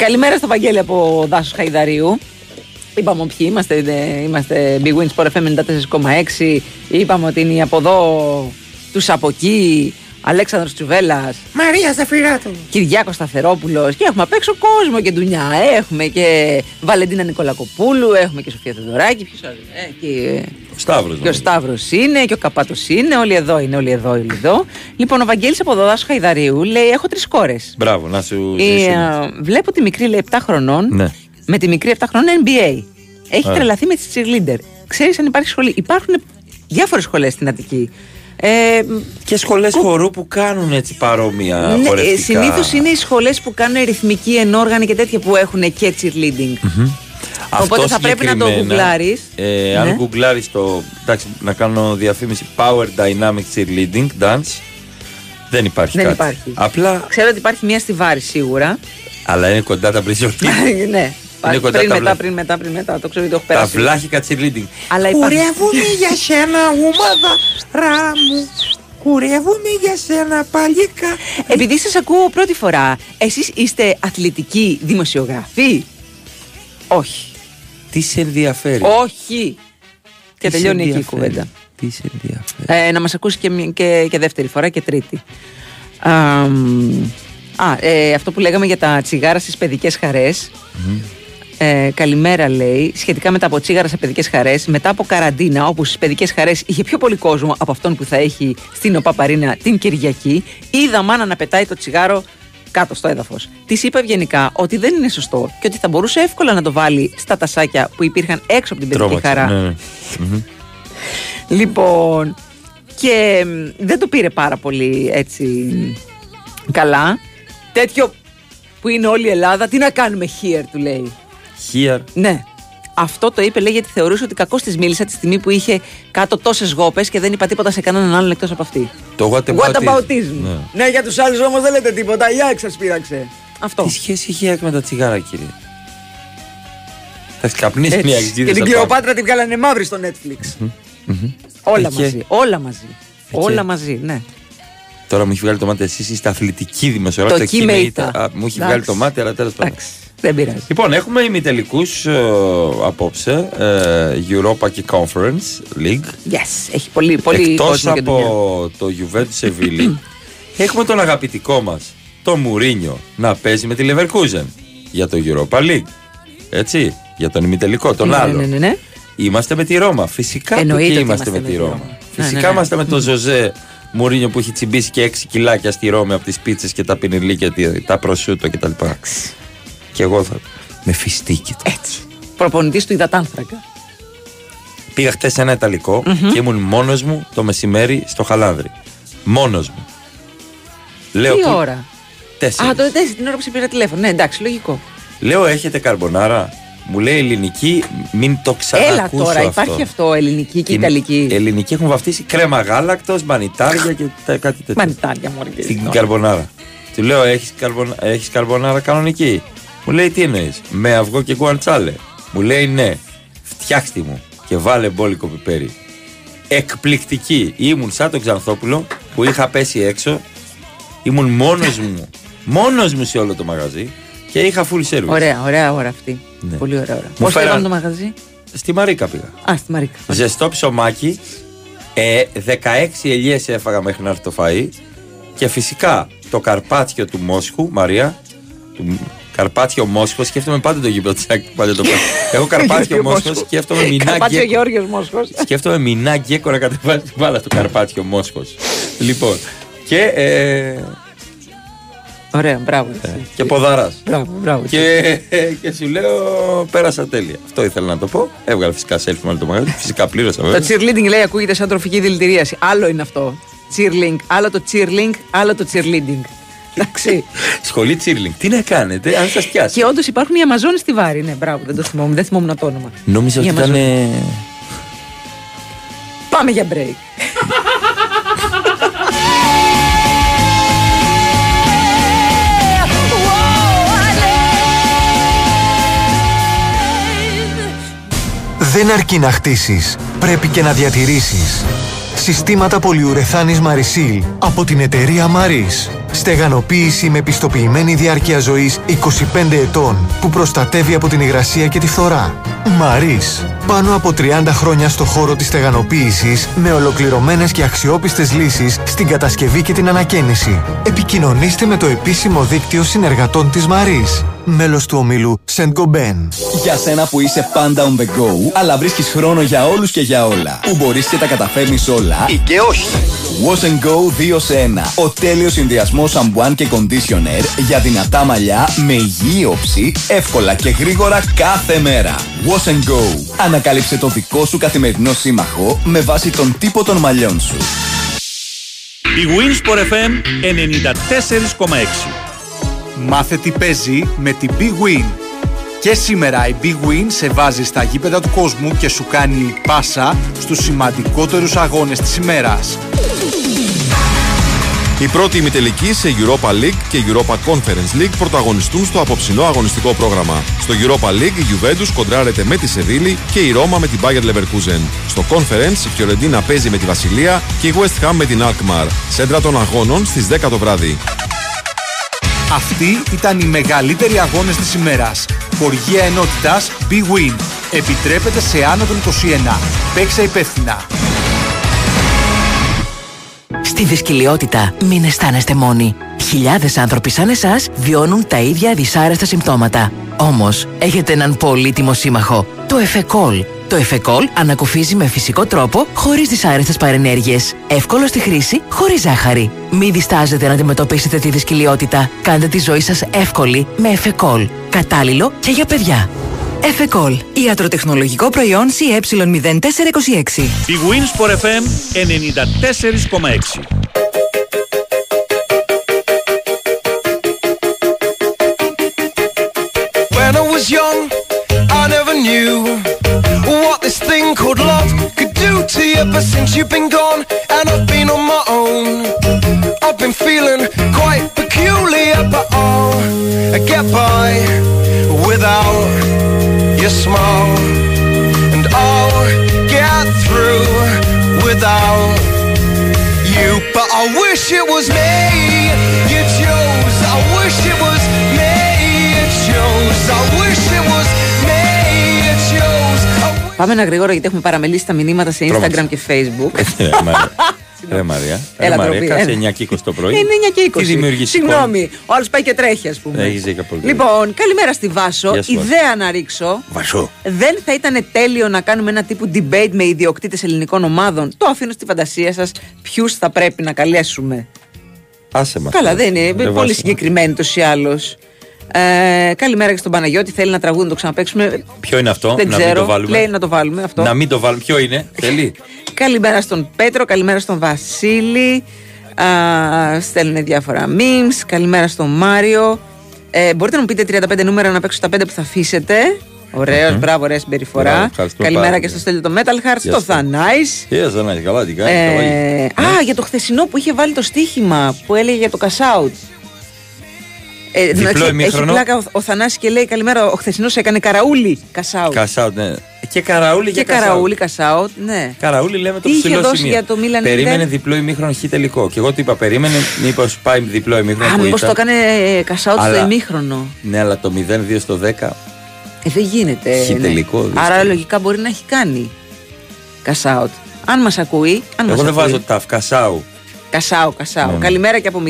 Καλημέρα στο Βαγγέλη από Δάσος Χαϊδαρίου. Είπαμε ποιοι είμαστε, ε, είμαστε Big Wins Sport FM 94,6. Είπαμε ότι είναι οι από εδώ, τους από εκεί, Αλέξανδρος Τσουβέλλας, Μαρία Ζαφυράτου. Κυριάκος Σταθερόπουλος και έχουμε απ' έξω κόσμο και ντουνιά. Έχουμε και Βαλεντίνα Νικολακοπούλου, έχουμε και Σοφία Θεοδωράκη, ποιος άλλος, ε, και, Ο Σταύρος. και ο Σταύρος είναι και ο Καπάτος είναι, όλοι εδώ είναι, όλοι εδώ, όλοι εδώ. Λοιπόν, ο Βαγγέλης από Δάσο Χαϊδαρίου λέει: Έχω τρεις κόρες. Μπράβο, να σου Η, ζήσουν. α, βλέπω τη μικρή λέει 7 χρονών Ναι. με τη μικρή 7 χρονών NBA. Έχει Ωραία. τρελαθεί με τι cheerleader. Ξέρεις αν υπάρχει σχολή; Υπάρχουν διάφορες σχολές στην Αττική. Ε, Και σχολές χορού που κάνουν έτσι παρόμοια ναι, χορευτικά. Συνήθως είναι οι σχολές που κάνουν ρυθμική ενόργανη και τέτοια που έχουν και cheerleading. Αυτό Οπότε θα πρέπει να το συγκεκριμένα, γκουγκλάρεις. Ε, Αν Ναι. γκουγκλάρεις το. Εντάξει, να κάνω διαφήμιση. Power Dynamic Cheerleading Dance. Δεν υπάρχει Δεν κάτι. υπάρχει. Απλά. Ξέρω ότι υπάρχει μία στη Βάρη σίγουρα. Αλλά είναι κοντά τα μπριζολί. ναι. Υπάρχει κοντά πριν τα μετά, βλά- πριν μετά, πριν μετά. Το ξέρω ότι το έχω τα περάσει. βλάχικα cheerleading. Αλλά υπάρχει. Κουρεύουμε για σένα, ομάδα ράμου. Κουρεύουμε για σένα, παλίκα. Επειδή σας ακούω πρώτη φορά, εσείς είστε αθλητικοί δημοσιογράφοι; Όχι. Τι σε ενδιαφέρει; Όχι. Και Τι σε τελειώνει εκεί η ενδιαφέρει; κουβέντα. Τι σε ενδιαφέρει; Ε, να μας ακούσει και, μη- και, και δεύτερη φορά και τρίτη. Α, μ, α, ε, αυτό που λέγαμε για τα τσιγάρα στις παιδικές χαρές. Ε, καλημέρα λέει, σχετικά με τα από τσίγαρα σε παιδικές χαρές, μετά από καραντίνα, όπου στις παιδικές χαρές είχε πιο πολύ κόσμο από αυτόν που θα έχει στην ΟΠΑ Παρίνα την Κυριακή, είδα μάνα να πετάει το τσιγάρο κάτω στο έδαφος. Της είπε ευγενικά ότι δεν είναι σωστό και ότι θα μπορούσε εύκολα να το βάλει στα τασάκια που υπήρχαν έξω από την παιδική Τρόμαξε. χαρά. Ναι, ναι. Μμμ. Λοιπόν, και μ, δεν το πήρε πάρα πολύ έτσι καλά. Τέτοιο που είναι όλη η Ελλάδα, τι να κάνουμε here, του λέει. Here. Ναι. Αυτό το είπε, λέει, γιατί θεωρούσε ότι κακώς της μίλησα τη στιγμή που είχε κάτω τόσες γόπες και δεν είπα τίποτα σε κανέναν άλλον εκτός από αυτή. Το what What about about it; it. Ναι. Ναι, για τους άλλους όμως δεν λέτε τίποτα. Η ΑΕΚ σας πείραξε. Αυτό. Τι σχέση έχει η ΑΕΚ με τα τσιγάρα, κύριε; Θα καπνίσει Έτσι. μια Και εξτίδα. την Κλεοπάτρα την βγάλανε μαύρη στο Netflix. Όλα Εκεί. μαζί. Όλα μαζί. Όλα μαζί, ναι. Τώρα μου έχει βγάλει το μάτι, εσείς είστε αθλητικοί δημοσιογράφοι. Το εκεί κει με με ήττα. ήττα. Α, Μου έχει Εντάξει. βγάλει το μάτι, αλλά τέλος πάντων. Δεν πειράζει. Λοιπόν, έχουμε ημιτελικούς απόψε. Ε, Europa και Conference League. Yes, έχει πολύ, πολύ Εκτός κόσμο και δουλειά. από το Juventus Seville έχουμε τον αγαπητικό μας το Μουρίνιο να παίζει με τη Leverkusen για το Europa League έτσι για τον ημιτελικό τον Ναι, άλλο ναι, ναι, ναι. είμαστε με τη Ρώμα φυσικά Εννοείται και ότι είμαστε με τη Ρώμα, Ναι, φυσικά ναι, ναι. είμαστε με τον Ζωζέ Μουρίνιο που έχει τσιμπήσει και 6 κιλάκια στη Ρώμη από τις πίτσες και τα πινιλίκια τη- τα προσούτο κτλ και εγώ θα με φιστίκι Έτσι. Προπονητής του υδατάνθρακα. Πήγα χτες σε ένα Ιταλικό Μμμ. και ήμουν μόνος μου το μεσημέρι στο χαλάνδρι. Μόνος μου. Λέω, Τι που- ώρα; Τέσσερις. Α, το τέσσερις την ώρα που σε πήρα τηλέφωνο. Ναι, εντάξει, λογικό. Λέω, έχετε καρμπονάρα; Μου λέει ελληνική, μην το ξανακούσω Έλα τώρα, αυτό. υπάρχει αυτό ελληνική και Την ιταλική. Ελληνική έχουν βαφτίσει κρέμα γάλακτος, μανιτάρια και τα- κάτι τέτοιο. Μανιτάρια μου Στην καρμπονάρα. Του λέω, έχεις καρμπον... έχεις καρμπονάρα κανονική; Μου λέει, τι εννοείς, με αυγό και γκουαντσάλε. Μου λέει ναι, φτιάξτε μου και βάλε μπόλικο πιπέρι. Εκπληκτική. Ήμουν σαν τον Ξανθόπουλο που είχα πέσει έξω. Ήμουν μόνος μου. Μόνος μου σε όλο το μαγαζί και είχα full service. Ωραία, ωραία ώρα αυτή. Ναι. Πολύ ωραία ώρα. Μου Πώς φέρα- λέγαμε το μαγαζί; Στη Μαρίκα πήγα. Α, στη Μαρίκα. Ζεστό ψωμάκι. Ε, 16 ελιές έφαγα μέχρι να έρθει το φαΐ. Και φυσικά το καρπάτσιο του Μόσχου, Μαρία. Του καρπάτσιο Μόσχος, σκέφτομαι πάντα το γήπεδο τη ΑΕΚ. Πάντα το πάω. Έχω καρπάτσιο Μόσχος, σκέφτομαι μηνά Καρπάτσιο γκέκο. Γιώργος Μόσχος. Σκέφτομαι μηνά γκέκο να κατεβάζει την μπάλα στο καρπάτσιο Μόσχος. Λοιπόν. Και, ε, Ωραία, μπράβο. εσύ. και ποδαράς. Μπράβο, μπράβο. Και, και σου λέω πέρασα τέλεια. Αυτό ήθελα να το πω. Έβγαλα φυσικά selfie με όλο το μαγαζί. Φυσικά πλήρωσα Το βέβαια. cheerleading λέει ακούγεται σαν τροφική δηλητηρίαση. Άλλο είναι αυτό. Cheerling. Άλλο το cheerling, άλλο το cheerleading. Εντάξει. Σχολή τσίρλινγκ. Τι να κάνετε, αν σας πιάσει. Και όντως υπάρχουν οι Αμαζόνες στη Βάρη. Ναι, μπράβο, δεν το θυμόμουν. Δεν θυμόμουν το όνομα. Νόμιζα Οι ότι ήταν. Αμαζόνες. Πάμε για break. Δεν αρκεί να χτίσεις, πρέπει και να διατηρήσεις. Συστήματα πολυουρεθάνης Marisol από την εταιρεία Maris. Στεγανοποίηση με πιστοποιημένη διάρκεια ζωής 25 ετών που προστατεύει από την υγρασία και τη φθορά. Maris. Πάνω από 30 χρόνια στο χώρο της στεγανοποίησης με ολοκληρωμένες και αξιόπιστες λύσεις στην κατασκευή και την ανακαίνιση. Επικοινωνήστε με το επίσημο δίκτυο συνεργατών της Maris. Μέλος του ομίλου Saint Gobain. Για σένα που είσαι πάντα on the go, αλλά βρίσκεις χρόνο για όλους και για όλα. Που μπορείς και τα καταφέρνεις όλα ή και όχι. Wash and Go 2 σε 1. Ο τέλειος συνδυασμός σαμπουάν και conditioner για δυνατά μαλλιά με υγιή όψη, εύκολα και γρήγορα κάθε μέρα. Wash and Go. Ανακάλυψε το δικό σου καθημερινό σύμμαχο με βάση τον τύπο των μαλλιών σου. Η Winsport FM 94,6. Μάθε τι παίζει με την Big Win. Και σήμερα η Big Win σε βάζει στα γήπεδα του κόσμου και σου κάνει πάσα στους σημαντικότερους αγώνες της ημέρας. Οι πρώτοι ημιτελικοί σε Europa League και Europa Conference League πρωταγωνιστούν στο απόψινό αγωνιστικό πρόγραμμα. Στο Europa League η Juventus κοντράρεται με τη Σεβίλη και η Ρώμα με την Bayer Leverkusen. Στο Conference η Φιωρεντίνα παίζει με τη Βασιλεία και η West Ham με την Alkmaar. Σέντρα των αγώνων στις 10 το βράδυ. Αυτοί ήταν οι μεγαλύτεροι αγώνες της ημέρας. Χοργία ενότητας Big Win. Επιτρέπεται σε άνω των 21. Παίξε υπεύθυνα. Στη δυσκολιότητα μην αισθάνεστε μόνοι. Χιλιάδες άνθρωποι σαν εσάς βιώνουν τα ίδια δυσάρεστα συμπτώματα. Όμως, έχετε έναν πολύτιμο σύμμαχο, το Εφεκόλ. Το Εφεκόλ ανακουφίζει με φυσικό τρόπο, χωρίς δυσάρεστες παρενέργειες. Εύκολο στη χρήση, χωρίς ζάχαρη. Μην διστάζετε να αντιμετωπίσετε τη δυσκολιότητα. Κάντε τη ζωή σας εύκολη με Εφεκόλ. Κατάλληλο και για παιδιά. Εφεκόλ. Ιατροτεχνολογικό προϊόν CE0426. Η Winsport FM 94,6. When I was young, I never knew what this thing called love could do to you. But since you've been gone and I've been on my own, I've been feeling quite peculiar. But I'll get by without your smile, and I'll get through without you. But I wish it was me you chose. I wish it was me you chose. I wish it was Πάμε ένα γρήγορα γιατί έχουμε παραμελήσει τα μηνύματα σε Instagram Τρόμαξα. και Facebook. Ρε Μαρία. Ρε Μαρία. Ρε Έλα, Μαρία, ντροπή, κάτσε έλα. 9 και 20 το πρωί. Είναι 9 και 20. Τι δημιουργείς εικόνα. Συγγνώμη, ο άλλος πάει και τρέχει, ας πούμε. Έχεις δίκιο πολύ. Λοιπόν, καλημέρα στη Βάσο. Γεια σου, Βάσο. Ιδέα να ρίξω. Βασό. Δεν θα ήταν τέλειο να κάνουμε ένα τύπου debate με ιδιοκτήτες ελληνικών ομάδων. Το αφήνω στη φαντασία σας. Ποιους θα πρέπει να καλέσουμε. Άσε μας. Καλά, δεν είναι. Ρε, πολύ Βάσο. συγκεκριμένοι τόσο ή άλλω. Ε, καλημέρα και στον Παναγιώτη. Θέλει να τραγούδι να το ξαναπέξουμε. Ποιο είναι αυτό, Δεν να ξέρω. μην το βάλουμε; Λέει να το βάλουμε αυτό. Να μην το βάλουμε. Ποιο είναι, θέλει; Καλημέρα στον Πέτρο, καλημέρα στον Βασίλη. Α, στέλνουν διάφορα memes. Καλημέρα στον Μάριο. Ε, μπορείτε να μου πείτε 35 νούμερα να παίξω τα 5 που θα αφήσετε. Ωραίος, μπράβο, ωραία συμπεριφορά. Μπράβο, ευχαριστώ Καλημέρα πάρα και πολύ. στο Στέλιο το Metal Hearts, Γεια το σου. Θανάης. Τι δεν είναι καλά, τι κάνεις. καλά Ε, γίνει. α, για το χθεσινό που είχε βάλει το στοίχημα που έλεγε για το cash out. Ε, Διπλό εντάξει, έχει ημίχρονο. πλάκα ο, ο Θανάσης και λέει καλημέρα. Ο χθεσινός έκανε καραούλι κασάου. Κασάουτ, ναι. Και καραούλι και για Κασάουτ. καραούλι κασάουτ, ναι. Καραούλι λέμε το Τι είχε ψηλό δώσει σημείο. για το Μίλαν Περίμενε Inter? διπλό ημίχρονο χ τελικό. Και εγώ του είπα, περίμενε, μήπως πάει διπλό ημίχρονο. Α, που μήπως ήταν. το έκανε ε, κασάουτ στο Αλλά- ημίχρονο. Ναι, αλλά το 0-2 στο 10. Ε, δεν γίνεται. Χι τελικό, δύσκολο. Άρα λογικά μπορεί να έχει κάνει κασάουτ. Αν μας ακούει, αν Εγώ μας δεν ακούει. βάζω ταφ, Κασάου. Κασάου, Κασάου. Ναι, ναι. Καλημέρα και από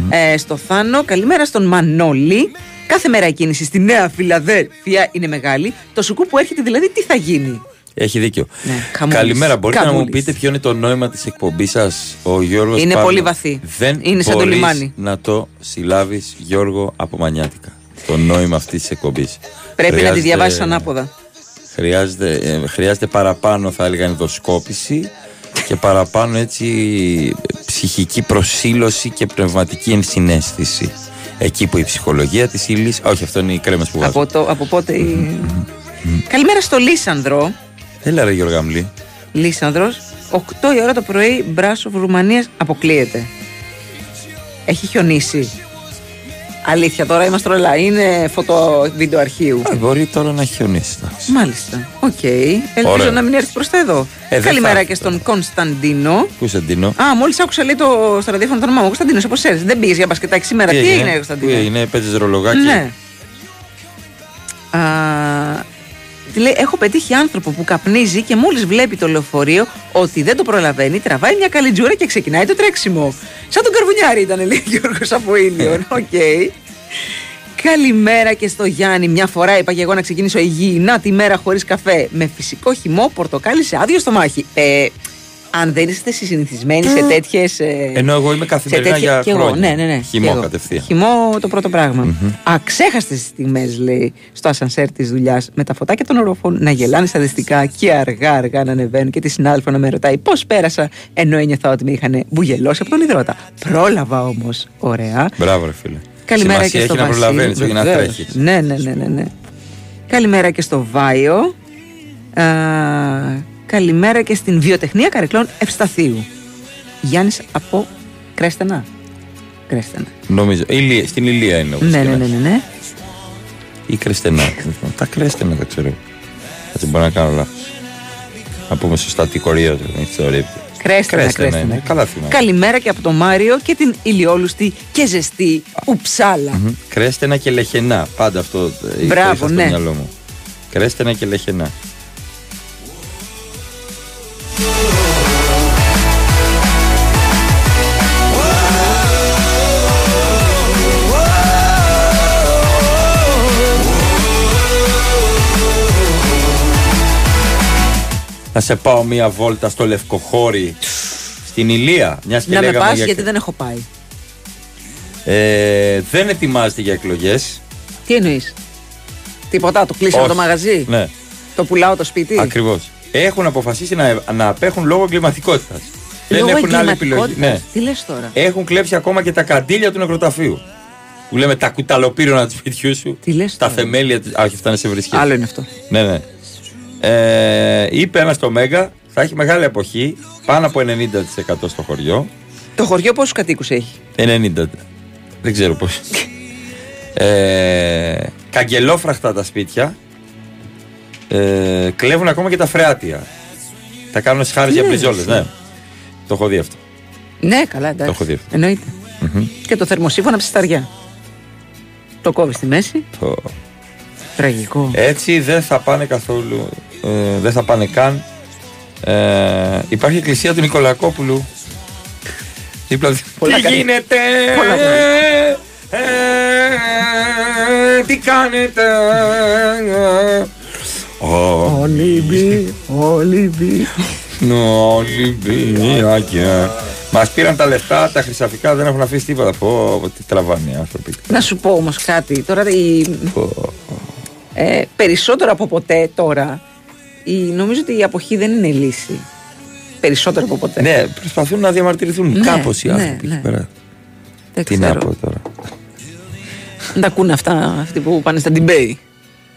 Μυτιλίνη, ε, στο Θάνο. Καλημέρα στον Μανώλη. Κάθε μέρα η κίνηση στη Νέα Φιλαδέλφια είναι μεγάλη. Το σουκού που έρχεται δηλαδή τι θα γίνει; Έχει δίκιο. Ναι, χαμούλης. Καλημέρα. Μπορείτε να μου Καμούλης. πείτε ποιο είναι το νόημα της εκπομπής σας, ο Γιώργος. Είναι πολύ βαθύ. Δεν Είναι σαν το μπορείς λιμάνι. να το συλλάβεις, Γιώργο, από μανιάτικα. Το νόημα αυτής της εκπομπής. Πρέπει να τη διαβάσει ανάποδα. Χρειάζεται, ε, χρειάζεται παραπάνω, θα έλεγα, ενδοσκόπηση και παραπάνω έτσι ψυχική προσήλωση και πνευματική ενσυναίσθηση. Εκεί που η ψυχολογία της ύλη. Όχι, αυτό είναι οι κρέμε που βάζω. Από, το, από πότε. η- Καλημέρα στο Λίσανδρο. Έλα, ρε Γιώργο Αμλή. Λίσανδρος 8 η ώρα το πρωί, Μπράσοφ Ρουμανίας αποκλείεται. Έχει χιονίσει. Αλήθεια, τώρα είμαστε τρελά. Είναι φωτο βίντεο αρχείου. Ε, μπορεί τώρα να χιονίσει. εντάξει. Μάλιστα. Οκ. Ελπίζω Ωραία. να μην έρθεις προς τα εδώ. Ε, δεν Καλημέρα θα και στον Κωνσταντίνο. Πού είσαι, Ντίνο; Α, μόλις άκουσα λέει το, στο ραδιόφωνο το όνομά μου. Κωνσταντίνος, όπως ξέρεις. Δεν πήγες για μπασκετάκι σήμερα. Τι, έγινε, Πού Κωνσταντίνο; έγινε, παίζεις ρολογάκι; Ναι. Α, τι λέει, έχω πετύχει άνθρωπο που καπνίζει και μόλις βλέπει το λεωφορείο ότι δεν το προλαβαίνει, τραβάει μια καλή τζούρα και ξεκινάει το τρέξιμο. Σαν τον Καρβουνιάρη ήταν, λέει ο Γιώργος από Ήλιον. Οκ. Καλημέρα και στο Γιάννη. Μια φορά είπα και εγώ να ξεκινήσω υγιεινά τη μέρα χωρίς καφέ. Με φυσικό χυμό, πορτοκάλι σε άδειο στομάχι. Ε, αν δεν είστε συνηθισμένοι σε τέτοιες. Ενώ εγώ είμαι καθημερινά για και εγώ, χρόνια. ναι, ναι, ναι. Χυμό και εγώ. κατευθείαν. Χυμό το πρώτο πράγμα. Αξέχαστες στιγμές, λέει, στο ασανσέρ της δουλειάς με τα φωτάκια των οροφών να γελάνε σαδιστικά και αργά-αργά να ανεβαίνουν και τη συνάδελφο να με ρωτάει πώς πέρασα, ενώ ένιωθα ότι με είχαν μπουγελώσει από τον υδρότα. Πρόλαβα όμως. Ωραία. Μπράβο, ρε φίλε. Καλημέρα Σημασία και στο έχει να Βασίλη. προλαβαίνεις, όχι να Βεβαίως. τρέχεις. Ναι, ναι, ναι, ναι, ναι. Καλημέρα και στο Βάιο. Α, καλημέρα και στην βιοτεχνία καρεκλών Ευσταθίου. Γιάννης από Κρέστενα. Κρέστενα. Νομίζω. Ηλία, στην Ηλία είναι όπως Ναι, και ναι, να ναι, έχει. ναι, ναι. Ή Κρεστενά. Τα Κρέστενα δεν ξέρω. Έτσι μπορεί να κάνω λάθος. Να πούμε σωστά τι κορία του. Έχει θεωρεί. Κρέστενα, Κρέστενα. είναι. Καλά θυμάμαι. Καλημέρα και από τον Μάριο και την ηλιόλουστη και ζεστή Ουψάλα. Μμμ. Κρέστενα και λεχενά. Πάντα αυτό ε, το Μπράβο, είχα στο ναι. μυαλό μου. Κρέστενα και λεχενά. Να σε πάω μία βόλτα στο Λευκοχώρι στην Ηλία. Μιας και Να με λέγαμε πας για- γιατί δεν έχω πάει. Ε, δεν ετοιμάζεται για εκλογές. Τι εννοείς; Τίποτα, το κλείσαμε Όχι. το μαγαζί; Ναι. Το πουλάω το σπίτι; Ακριβώς. Έχουν αποφασίσει να, να απέχουν λόγω εγκληματικότητας. Δεν Λόγω έχουν άλλη επιλογή. εγκληματικότητας; Ναι. Τι λες τώρα; Έχουν κλέψει ακόμα και τα καντήλια του νεκροταφείου. Που λέμε τα κουταλοπύρωνα του σπιτιού σου. Τι λες Τα τώρα; θεμέλια του. Α, όχι, αυτά είναι σε βρισχές. Άλλο είναι αυτό. Ναι, ναι. Ε, είπε ένας στο Μέγα, θα έχει μεγάλη αποχή, πάνω από 90% στο χωριό. Το χωριό πόσους κατοίκους έχει; 90. Δεν ξέρω πώς. ε, καγκελόφραχτα τα σπίτια. Ε, κλέβουν ακόμα και τα φρεάτια. Τα κάνουν σχάρες για Ναι, μπριζόλες, ρε, ναι. Το έχω δει αυτό. Ναι, καλά, εντάξει. Το έχω δει αυτό. Εννοείται. Μμμ. Και το θερμοσύφωνα ψισταριά. Το κόβεις στη μέση. Το- Τραγικό. Έτσι δεν θα πάνε καθόλου, ε, δεν θα πάνε καν. Ε, υπάρχει εκκλησία του Νικολακόπουλου. Δίπλα, Πολλά τι καλή. γίνεται, Πολλά καλή. ε, ε, τι κάνετε; Ω, Ολύμπη, Ολύμπη. Ολυμπιακέ. Μας πήραν τα λεφτά, τα χρυσαφικά δεν έχουν αφήσει τίποτα. Πω, πω, τι τραβάνε οι άνθρωποι. Να σου πω όμως κάτι. Τώρα η, Πω. ε, περισσότερο από ποτέ τώρα η, νομίζω ότι η αποχή δεν είναι η λύση. Περισσότερο από ποτέ. Ναι, προσπαθούν να διαμαρτυρηθούν Ναι, κάπως οι ναι, άνθρωποι ναι. εκεί πέρα. Δεν Τι ξέρω. να πω τώρα. Δεν τα ακούνε αυτά αυτοί που πάνε στα debate.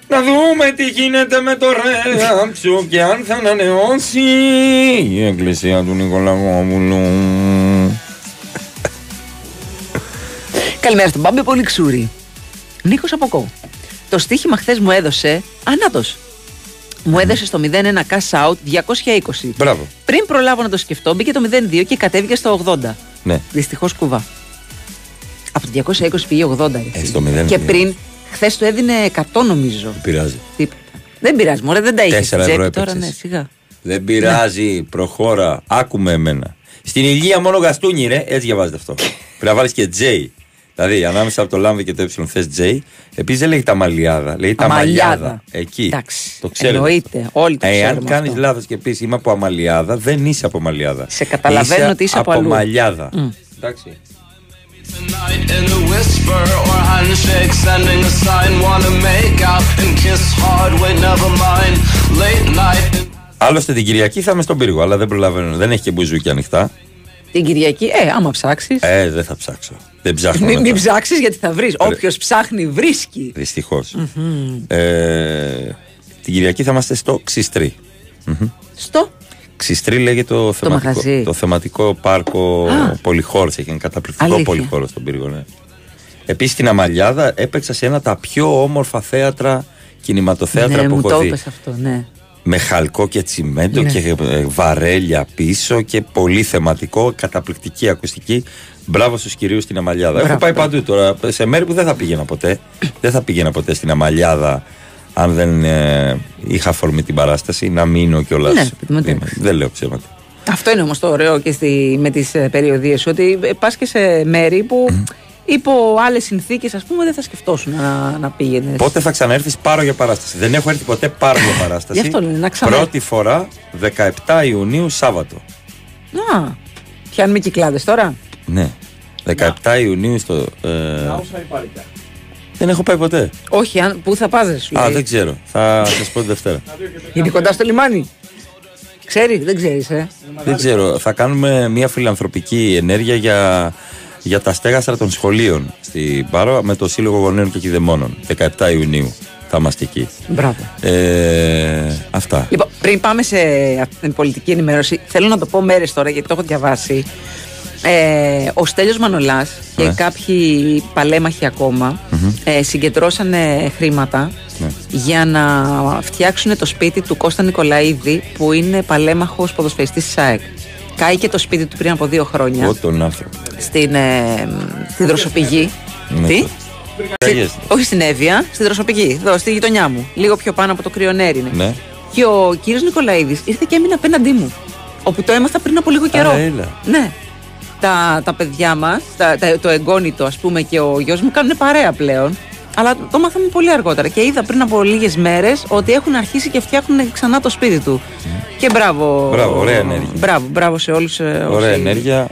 Να δούμε τι γίνεται με το ρέαμψο και αν θα ανανεώσει η εκκλησία του Νικολαγόπουλου. Καλημέρα στον Μπάμπη Πολύ Ξούρη. Νίκος από Κο. Το στοίχημα χθες μου έδωσε. Ανάτος. Μου έδωσε στο 01 cash out 220. Μπράβο. Πριν προλάβω να το σκεφτώ, μπήκε το 02 και κατέβηκε στο 80. Ναι. Δυστυχώς κουβά. Από το 220 πήγε 80. ρε Ε, φίλε. στο 02. Και πριν, χθες το έδινε 100 νομίζω. Δεν πειράζει. Τίποτα. Δεν πειράζει, μωρέ, δεν τα είχες στην Τέσσερα ευρώ τσέπη τώρα, έπαιξες. ναι, σιγά. Δεν πειράζει, προχώρα. Άκουμε εμένα. Στην ηλία μόνο γαστούνι, ρε. Έτσι διαβάζεται αυτό. Πρέπει να βάλεις και J. Δηλαδή, ανάμεσα από το λάμδι και το ε θες J. Επίσης δεν λέγεται αμαλιάδα, λέγεται Αμαλιάδα. αμαλιάδα. Εκεί. Εντάξει. Το ξέρετε. Εννοείται. Όλοι το Εάν ξέρουμε κάνεις αυτό. λάθος και πεις είμαι από αμαλιάδα, δεν είσαι από αμαλιάδα. Σε καταλαβαίνω ότι είσαι από αλλού. μαλιάδα. Μμ. Εντάξει. In a whisper or handshake, sending a sign. Wanna make out and kiss hard. Wait, never mind. Late night. Άλλωστε την Κυριακή θα είμαι στον πύργο, αλλά δεν προλαβαίνω. Δεν έχει και μπουζούκι ανοιχτά. Την Κυριακή, ε, άμα ψάξεις. Ε, δεν θα ψάξω. Δεν ψάχνω. Μην, να μην τα- ψάξεις γιατί θα βρεις. Όποιος ψάχνει, βρίσκει. Δυστυχώς. Μμμ. Ε, την Κυριακή θα είμαστε στο Ξιστρί. Μμμ. Στο; Ξιστρί λέγεται το, θεματικό, μαγαζί. το θεματικό πάρκο Α. Πολυχώρος. Έχει ένα καταπληκτικό Αλήθεια. πολυχώρο στον πύργο. Ναι. Επίσης στην Αμαλιάδα έπαιξα σε ένα τα πιο όμορφα θέατρα κινηματοθέατρα ναι, που μου έχω το δει. είπες αυτό, ναι. Με χαλκό και τσιμέντο Ναι. και ε, βαρέλια πίσω και πολύ θεματικό, καταπληκτική ακουστική. Μπράβο στους κυρίους στην Αμαλιάδα. Μπράβο, Έχω πάει μπράβο. παντού τώρα, σε μέρη που δεν θα πήγαινα ποτέ. δεν θα πήγαινα ποτέ στην Αμαλιάδα αν δεν ε, είχα αφορμή την παράσταση, να μείνω κιόλας. Ναι, παιδί μου, δεν λέω ψέματα. Αυτό είναι όμως το ωραίο και στη, με τις περιοδίες σου. Ότι πας και σε μέρη που υπό άλλες συνθήκες, ας πούμε, δεν θα σκεφτόσουν να, να πήγαινες. Πότε θα ξαναέρθεις, πάρω για παράσταση. Δεν έχω έρθει ποτέ, πάρω για παράσταση. Γι' αυτό λένε, να ξανά- Πρώτη φορά 17 Ιουνίου Σάββατο. Α, πιάνουμε κυκλάδες τώρα. Ναι. 17 Ιουνίου στο. Ε, δεν έχω πάει ποτέ. Όχι, αν, πού θα πας σου Α, λέει. δεν ξέρω. Θα σα πω τη Δευτέρα. Είναι κοντά στο λιμάνι. Ξέρει, δεν ξέρεις, ε. δεν ξέρω. Θα κάνουμε μια φιλανθρωπική ενέργεια για, για τα στέγαστρα των σχολείων στην Πάρο με το Σύλλογο Γονέων και Κηδεμόνων. 17 Ιουνίου θα είμαστε εκεί. Μπράβο. Ε, αυτά. Λοιπόν, πριν πάμε σε αυτή την πολιτική ενημέρωση, θέλω να το πω μέρες τώρα γιατί το έχω διαβάσει. Ε, ο Στέλιος Μανολάς και Ναι. κάποιοι παλέμαχοι ακόμα ε, συγκεντρώσανε χρήματα Ναι. για να φτιάξουν το σπίτι του Κώστα Νικολαίδη που είναι παλέμαχος ποδοσφαιριστής της ΑΕΚ. Κάηκε το σπίτι του πριν από δύο χρόνια Εγώ τον άνθρωπο. στην, ε, στη Δροσοπηγή. Ναι, Τι; το- Πειραγιές. Όχι στην Εύβοια, στην Δροσοπηγή, εδώ στη γειτονιά μου. Λίγο πιο πάνω από το κρυονέρι είναι. Ναι. Και ο κύριος Νικολαίδης ήρθε και έμεινε απέναντί μου. Όπου το έμαθα πριν από λίγο καιρό. Α, έλα. Ναι. Τα, τα παιδιά μας, το εγγόνητο ας πούμε και ο γιος μου κάνουν παρέα πλέον. Αλλά το μάθαμε πολύ αργότερα. Και είδα πριν από λίγες μέρες ότι έχουν αρχίσει και φτιάχνουν ξανά το σπίτι του. Και μπράβο. Μπράβο, ωραία ενέργεια. Μπράβο, μπράβο σε όλους. Ωραία ενέργεια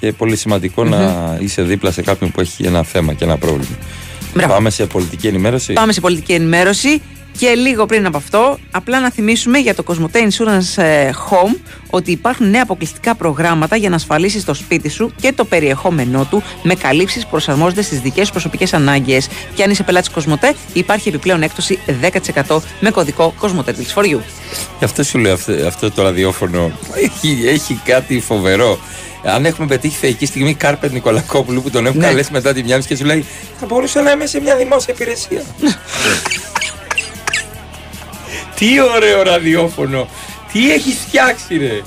και πολύ σημαντικό να είσαι δίπλα σε κάποιον που έχει ένα θέμα και ένα πρόβλημα. Πάμε σε πολιτική ενημέρωση. Πάμε σε πολιτική ενημέρωση. Και λίγο πριν από αυτό, απλά να θυμίσουμε για το Cosmote Insurance ε, Home ότι υπάρχουν νέα αποκλειστικά προγράμματα για να ασφαλίσεις το σπίτι σου και το περιεχόμενό του με καλύψεις που προσαρμόζονται στις δικές σου προσωπικές ανάγκες. Και αν είσαι πελάτης Cosmote, υπάρχει επιπλέον έκπτωση 10% με κωδικό Cosmote Deals for You. Γι' αυτό σου λέω αυτό, αυτό το ραδιόφωνο έχει, έχει κάτι φοβερό. Αν έχουμε πετύχει θεϊκή στιγμή Κάρπετ Νικολακόπουλου που τον έχουν Ναι. καλέσει μετά τη μια και σου λέει Θα μπορούσα να είμαι σε μια δημόσια υπηρεσία. Τι ωραίο ραδιόφωνο. Τι έχει φτιάξει, ρε.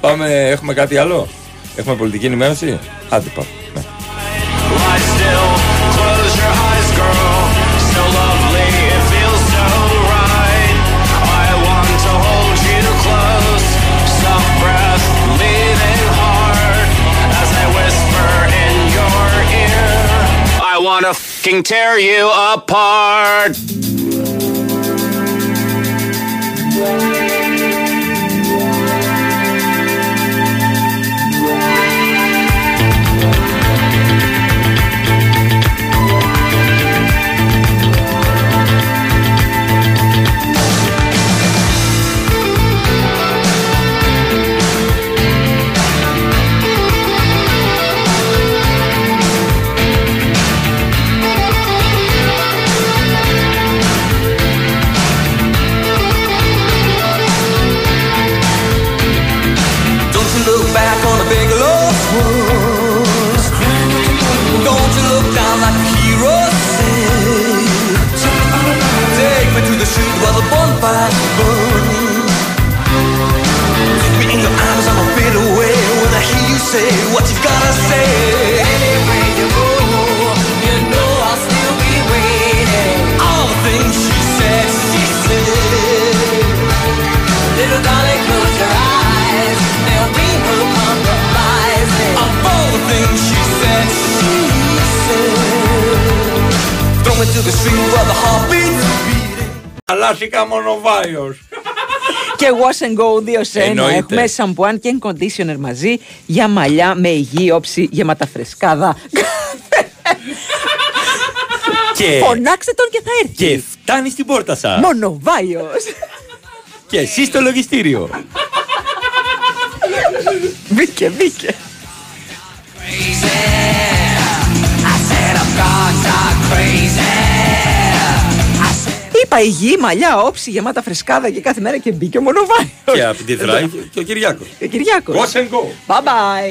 Πάμε, έχουμε κάτι άλλο; Έχουμε πολιτική ενημέρωση; Άντε πάμε. Ναι. Lie still, close your eyes, while the bonfires burn. Look me in your eyes, I'ma fade away when I hear you say what you've gotta say. You go, you know I'll still be waiting. All the things she said, she said. Little darling, close your eyes. There'll be no compromising. Of all the things she said, she said. Throw me to the street where the heart beats. Αλάσικα μονοβάιος. Και wash and go 2 σε 1. Εννοείται. Έχουμε σαμπουάν και conditioner μαζί για μαλλιά με υγιή όψη γεμάτα φρεσκάδα. Και, Φωνάξτε τον και θα έρθει. και φτάνει στην πόρτα σας. Μονοβάιος. Και εσύ στο λογιστήριο. Μπήκε, μπήκε. Είπα υγιή, μαλλιά, όψη, γεμάτα φρεσκάδα και κάθε μέρα και μπήκε ο μονοβάιος. και από τη δράκη και ο Κυριάκος. Και ο Κυριάκος. Wash and go. Bye bye.